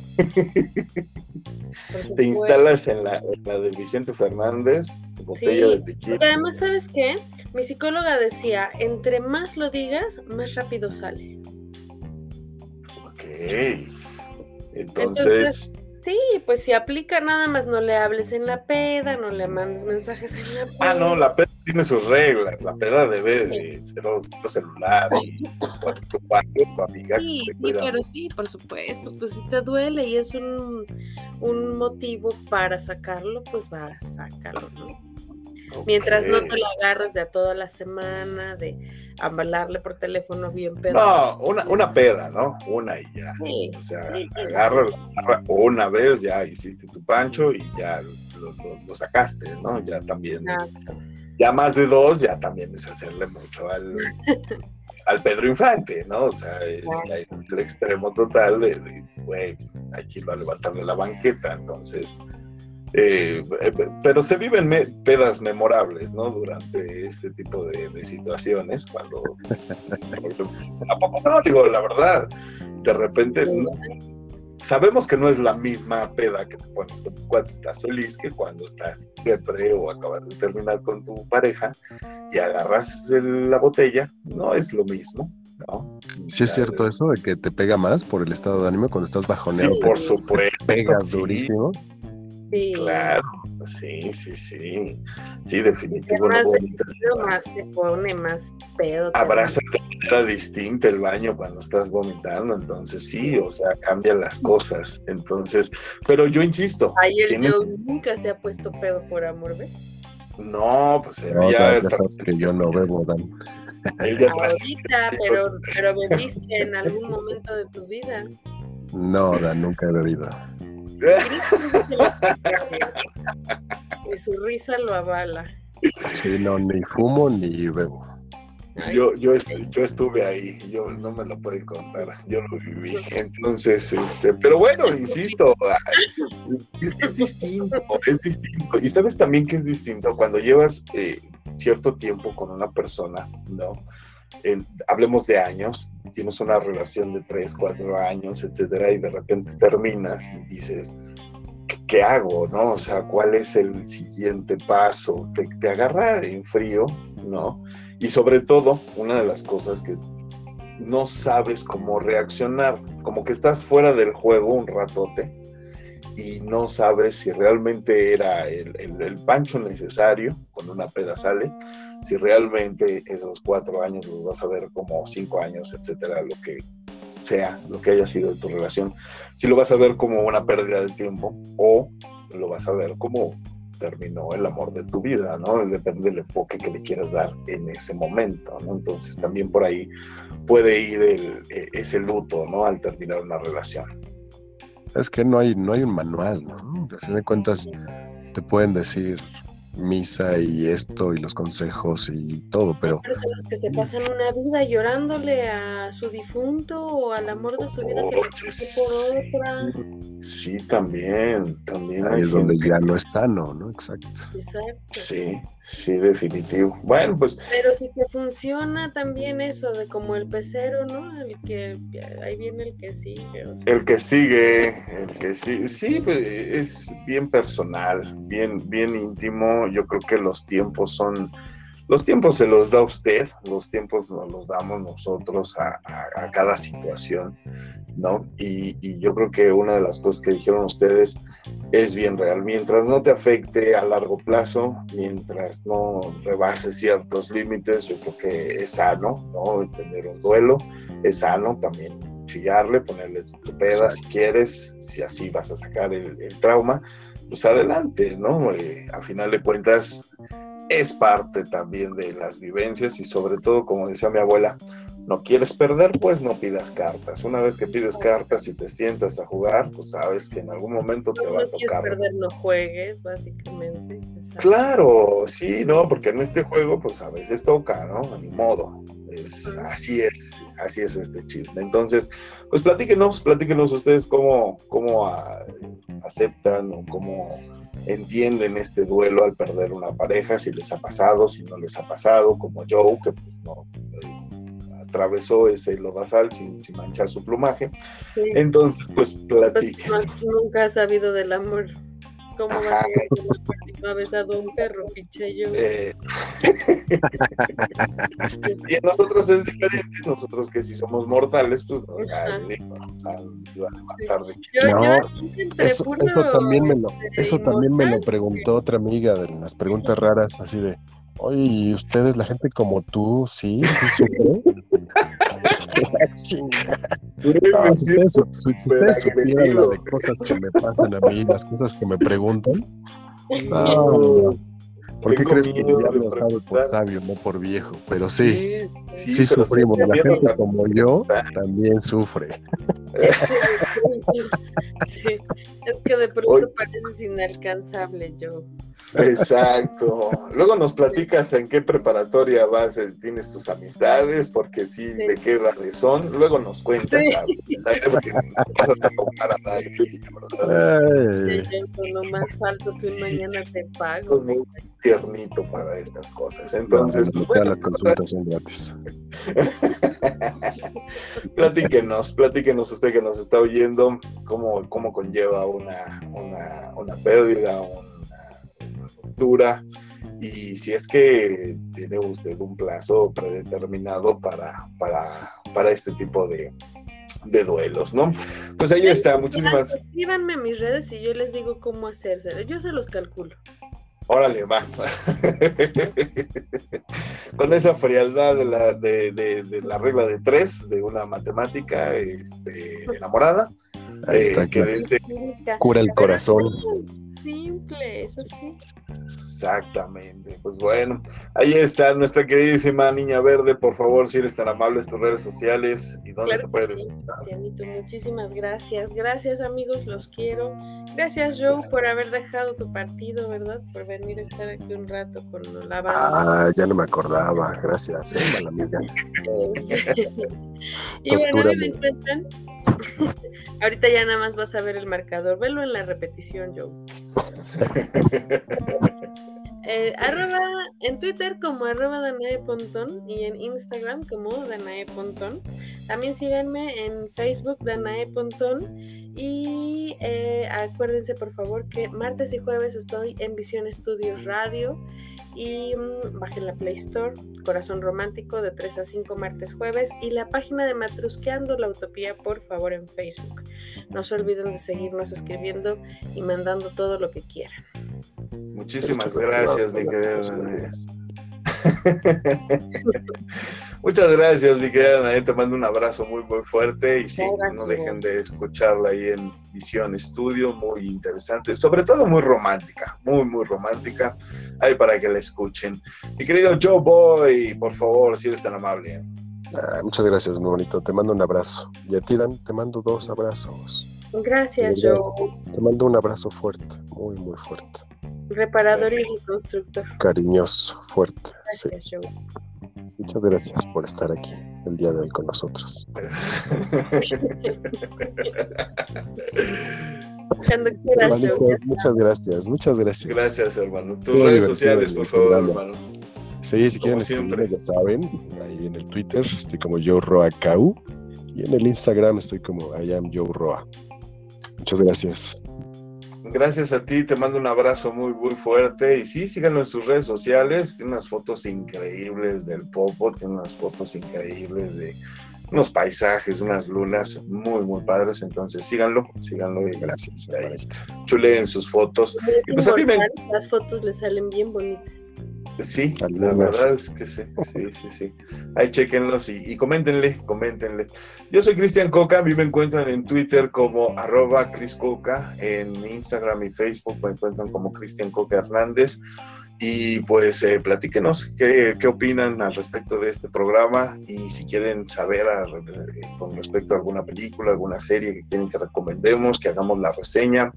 te instalas en la, de Vicente Fernández, botella de tequila. además, ¿sabes qué? Mi psicóloga decía, entre más lo digas, más rápido sale. Ok. Entonces, Sí, pues si aplica nada más no le hables en la peda, no le mandes mensajes en la peda. Ah, no, la peda tiene sus reglas, la peda debe de ser otro celular y tu, tu amiga. Sí, sí, pero sí, por supuesto, pues si te duele y es un, un motivo para sacarlo, pues va, a sacarlo, Mientras no te lo agarres de a toda la semana, de hablarle por teléfono bien pedo. No, una, una peda, ¿no? Una y ya. o sea, agarras, una vez, ya hiciste tu pancho y ya lo, sacaste, ¿no? Ya también. Ya más de dos, ya también es hacerle mucho al, (laughs) al Pedro Infante, ¿no? O sea, es el extremo total de, güey, hay que ir a levantarle la banqueta, entonces Eh, eh, pero se viven pedas memorables, ¿no? Durante este tipo de, situaciones, cuando... (laughs) ¿A poco no? Digo, la verdad, de repente... sabemos que no es la misma peda que te pones cuando estás feliz que cuando estás depre o acabas de terminar con tu pareja y agarras la botella, no es lo mismo. ¿no? Sí es cierto eso de que te pega más por el estado de ánimo cuando estás bajoneado. Sí, por supuesto. Pega durísimo. Claro, sí, sí, sí. Sí, definitivo. Más, más te pone más pedo. Abrazas de manera distinta el baño cuando estás vomitando, entonces sí, o sea, cambian las cosas. Entonces, pero yo insisto. Ahí el Joe nunca se ha puesto pedo por amor, ¿ves? No, pues no, ya, sabes que yo no bebo, Dan. (laughs) (laughs) Ahorita, (laughs) pero, pero bebiste en algún momento de tu vida. No, Dan, nunca he bebido. (laughs) y su risa lo avala. Sí, no, ni fumo ni bebo. Yo, yo, yo estuve ahí, yo no me lo pueden contar, yo lo viví. Entonces, este, pero bueno, insisto, es, distinto, es distinto. Y sabes también que es distinto cuando llevas eh, cierto tiempo con una persona, ¿no? Hablemos de años, tienes una relación de 3, 4 años, etcétera, y de repente terminas y dices, ¿qué, hago? ¿No? O sea, ¿cuál es el siguiente paso? Te, te agarra en frío, ¿no? Y sobre todo, una de las cosas que no sabes cómo reaccionar, como que estás fuera del juego un ratote y no sabes si realmente era el, el pancho necesario, con una peda sale, si realmente esos cuatro años los vas a ver como cinco años, etcétera, lo que sea, lo que haya sido de tu relación, si lo vas a ver como una pérdida de tiempo o lo vas a ver como terminó el amor de tu vida, ¿no? Depende del enfoque que le quieras dar en ese momento, ¿no? Entonces también por ahí puede ir el, e, ese luto, ¿no? Al terminar una relación. Es que no hay, no hay un manual, ¿no? De fin de cuentas, te pueden decir, misa y esto y los consejos y todo, pero... Hay personas que se pasan una vida llorándole a su difunto o al amor de su vida que le por otra. Sí, también, también. Ahí es donde ya no es sano, ¿no? Exacto. Exacto. Sí, sí, definitivo. Bueno, pues... Pero si te funciona también eso de como el pecero, ¿no? El que, ahí viene el que sigue. El que sigue, el que sigue, sí, pues es bien personal, bien, bien íntimo yo creo que los tiempos son, los tiempos se los da usted, los tiempos nos los damos nosotros a, cada situación, ¿no? Y, yo creo que una de las cosas que dijeron ustedes es bien real. Mientras no te afecte a largo plazo, mientras no rebases ciertos límites, yo creo que es sano, ¿no? Tener un duelo, es sano también chillarle, ponerle tu peda si quieres, si así vas a sacar el trauma pues adelante, ¿no? Eh, a final de cuentas es parte también de las vivencias y sobre todo, como decía mi abuela, no quieres perder, pues no pidas cartas. Una vez que pides cartas y te sientas a jugar, pues sabes que en algún momento te va a tocar. Quieres perder, no juegues, básicamente. Claro, sí, no, porque en este juego, pues a veces toca, ¿no? Ni modo. Es, así es, así es este chisme. Entonces, pues platíquenos, platíquenos ustedes cómo, cómo ah, aceptan o cómo entienden este duelo al perder una pareja, si les ha pasado, si no les ha pasado, como Joe, que pues no eh, atravesó ese lodazal sin, sin manchar su plumaje. Entonces, pues, pues platíquenos. nunca ha sabido del amor. ¿Cómo va a ser ha besado a un perro, pinche yo? Eh. y a nosotros es diferente, nosotros que si somos mortales, pues nos vamos a, matar de no, eso, eso también me lo, eso también me lo preguntó otra amiga de las preguntas raras, así de Oye, ¿y ustedes, la gente como tú, sí? ¿Sí si ustedes, supieran la de cosas que me pasan a mí, las cosas que me preguntan. (laughs) No, ¿Por qué crees que el diablo sabe por sabio, no por viejo? Pero sí, sí, sufrimos. La gente como yo también sufre. (laughs) sí, es que de pronto pareces inalcanzable, yo. Exacto. (laughs) Luego nos platicas en qué preparatoria vas, eh, tienes tus amistades, porque sí, de qué edades son. Luego nos cuentas sí. a, porque vas a. Yo más falso que sí. mañana te pago. Muy tiernito para estas cosas. Entonces, no, pues, bueno, las consultas son gratis. (laughs) platíquenos, platíquenos usted que nos está oyendo, cómo, cómo conlleva una, una, una pérdida, un y si es que tiene usted un plazo predeterminado para, para, para este tipo de, de duelos, ¿no? Pues ahí está, muchísimas. Escríbanme en mis redes y yo les digo cómo hacerse. Yo se los calculo. Órale, va. (laughs) Con esa frialdad de la, de, de, de, la regla de tres de una matemática este, enamorada. Ahí está, que cura el corazón simple, eso sí. Exactamente. Pues bueno, ahí está nuestra queridísima niña verde. Por favor, si eres tan amable, tus redes sociales y dónde te puedes. Sí, muchísimas gracias. Gracias, amigos, los quiero. Gracias, Joe, por haber dejado tu partido, ¿verdad? Por venir a estar aquí un rato con la banda. Ah, ya no me acordaba. Gracias, eh, amiga. (laughs) (laughs) y bueno, me encuentran (laughs) Ahorita ya nada más vas a ver el marcador. Velo en la repetición, Joe. (laughs) eh, arroba, en Twitter como arroba Danae y en Instagram como Danae Pontón. También síganme en Facebook Danae Pontón y eh, acuérdense por favor que martes y jueves estoy en Visión Estudios Radio y mmm, bajen la Play Store, Corazón Romántico de 3 a 5 martes jueves y la página de Matrusqueando la Utopía por favor en Facebook. No se olviden de seguirnos escribiendo y mandando todo lo que quieran. Muchísimas gracias, mi querida (laughs) Muchas gracias, mi querida Nadia. Te mando un abrazo muy, muy fuerte. Y sí, no dejen de escucharla ahí en Visión Estudio, muy interesante. Sobre todo muy romántica, muy, muy romántica. Ahí para que la escuchen. Mi querido Joe Boy, por favor, si eres tan amable. Ah, muchas gracias, muy bonito. Te mando un abrazo. Y a ti, Dan, te mando dos abrazos. Gracias, Joe. Te mando un abrazo fuerte, muy, muy fuerte. Reparador y reconstructor. Cariñoso, fuerte. Gracias, sí. Muchas gracias por estar aquí el día de hoy con nosotros. (laughs) Muchas gracias, muchas gracias. Gracias, hermano. Tus redes sociales, por favor, hermano. Sí, si quieren escribirme, ya saben, ahí en el Twitter estoy como Joe Roa KU y en el Instagram estoy como I am Joe Roa. Muchas gracias. Gracias a ti, te mando un abrazo muy, muy fuerte. Y sí, síganlo en sus redes sociales. Tiene unas fotos increíbles del Popo, tiene unas fotos increíbles de unos paisajes, unas lunas muy, muy padres. Entonces síganlo, síganlo y gracias. Chuleen sus fotos. Y pues a mí me... Las fotos le salen bien bonitas. Sí, la verdad es que sí, sí, sí, sí. Ahí chequenlos y, y coméntenle, coméntenle. Yo soy Cristian Coca, a mí me encuentran en Twitter como arroba Cris Coca, en Instagram y Facebook me encuentran como Cristian Coca Hernández. Y pues eh, platíquenos qué, qué, opinan al respecto de este programa y si quieren saber a, eh, con respecto a alguna película, alguna serie que quieren que recomendemos, que hagamos la reseña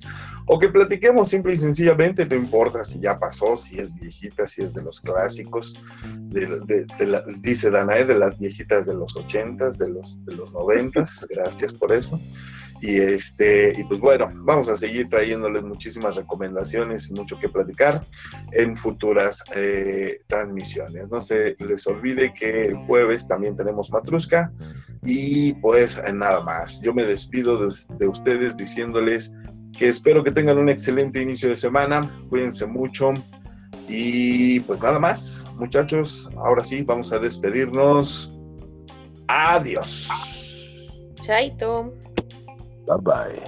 o que platiquemos simple y sencillamente, no importa si ya pasó, si es viejita, si es de los clásicos, de, de, de la, dice Danae, de las viejitas de los ochentas, de los, de los noventas, gracias por eso. Y, este, y pues bueno, vamos a seguir trayéndoles muchísimas recomendaciones y mucho que platicar en futuras eh, transmisiones. No se les olvide que el jueves también tenemos Matrusca y pues nada más. Yo me despido de, de ustedes diciéndoles que espero que tengan un excelente inicio de semana. Cuídense mucho. Y pues nada más, muchachos. Ahora sí, vamos a despedirnos. Adiós. Chaito. Bye bye.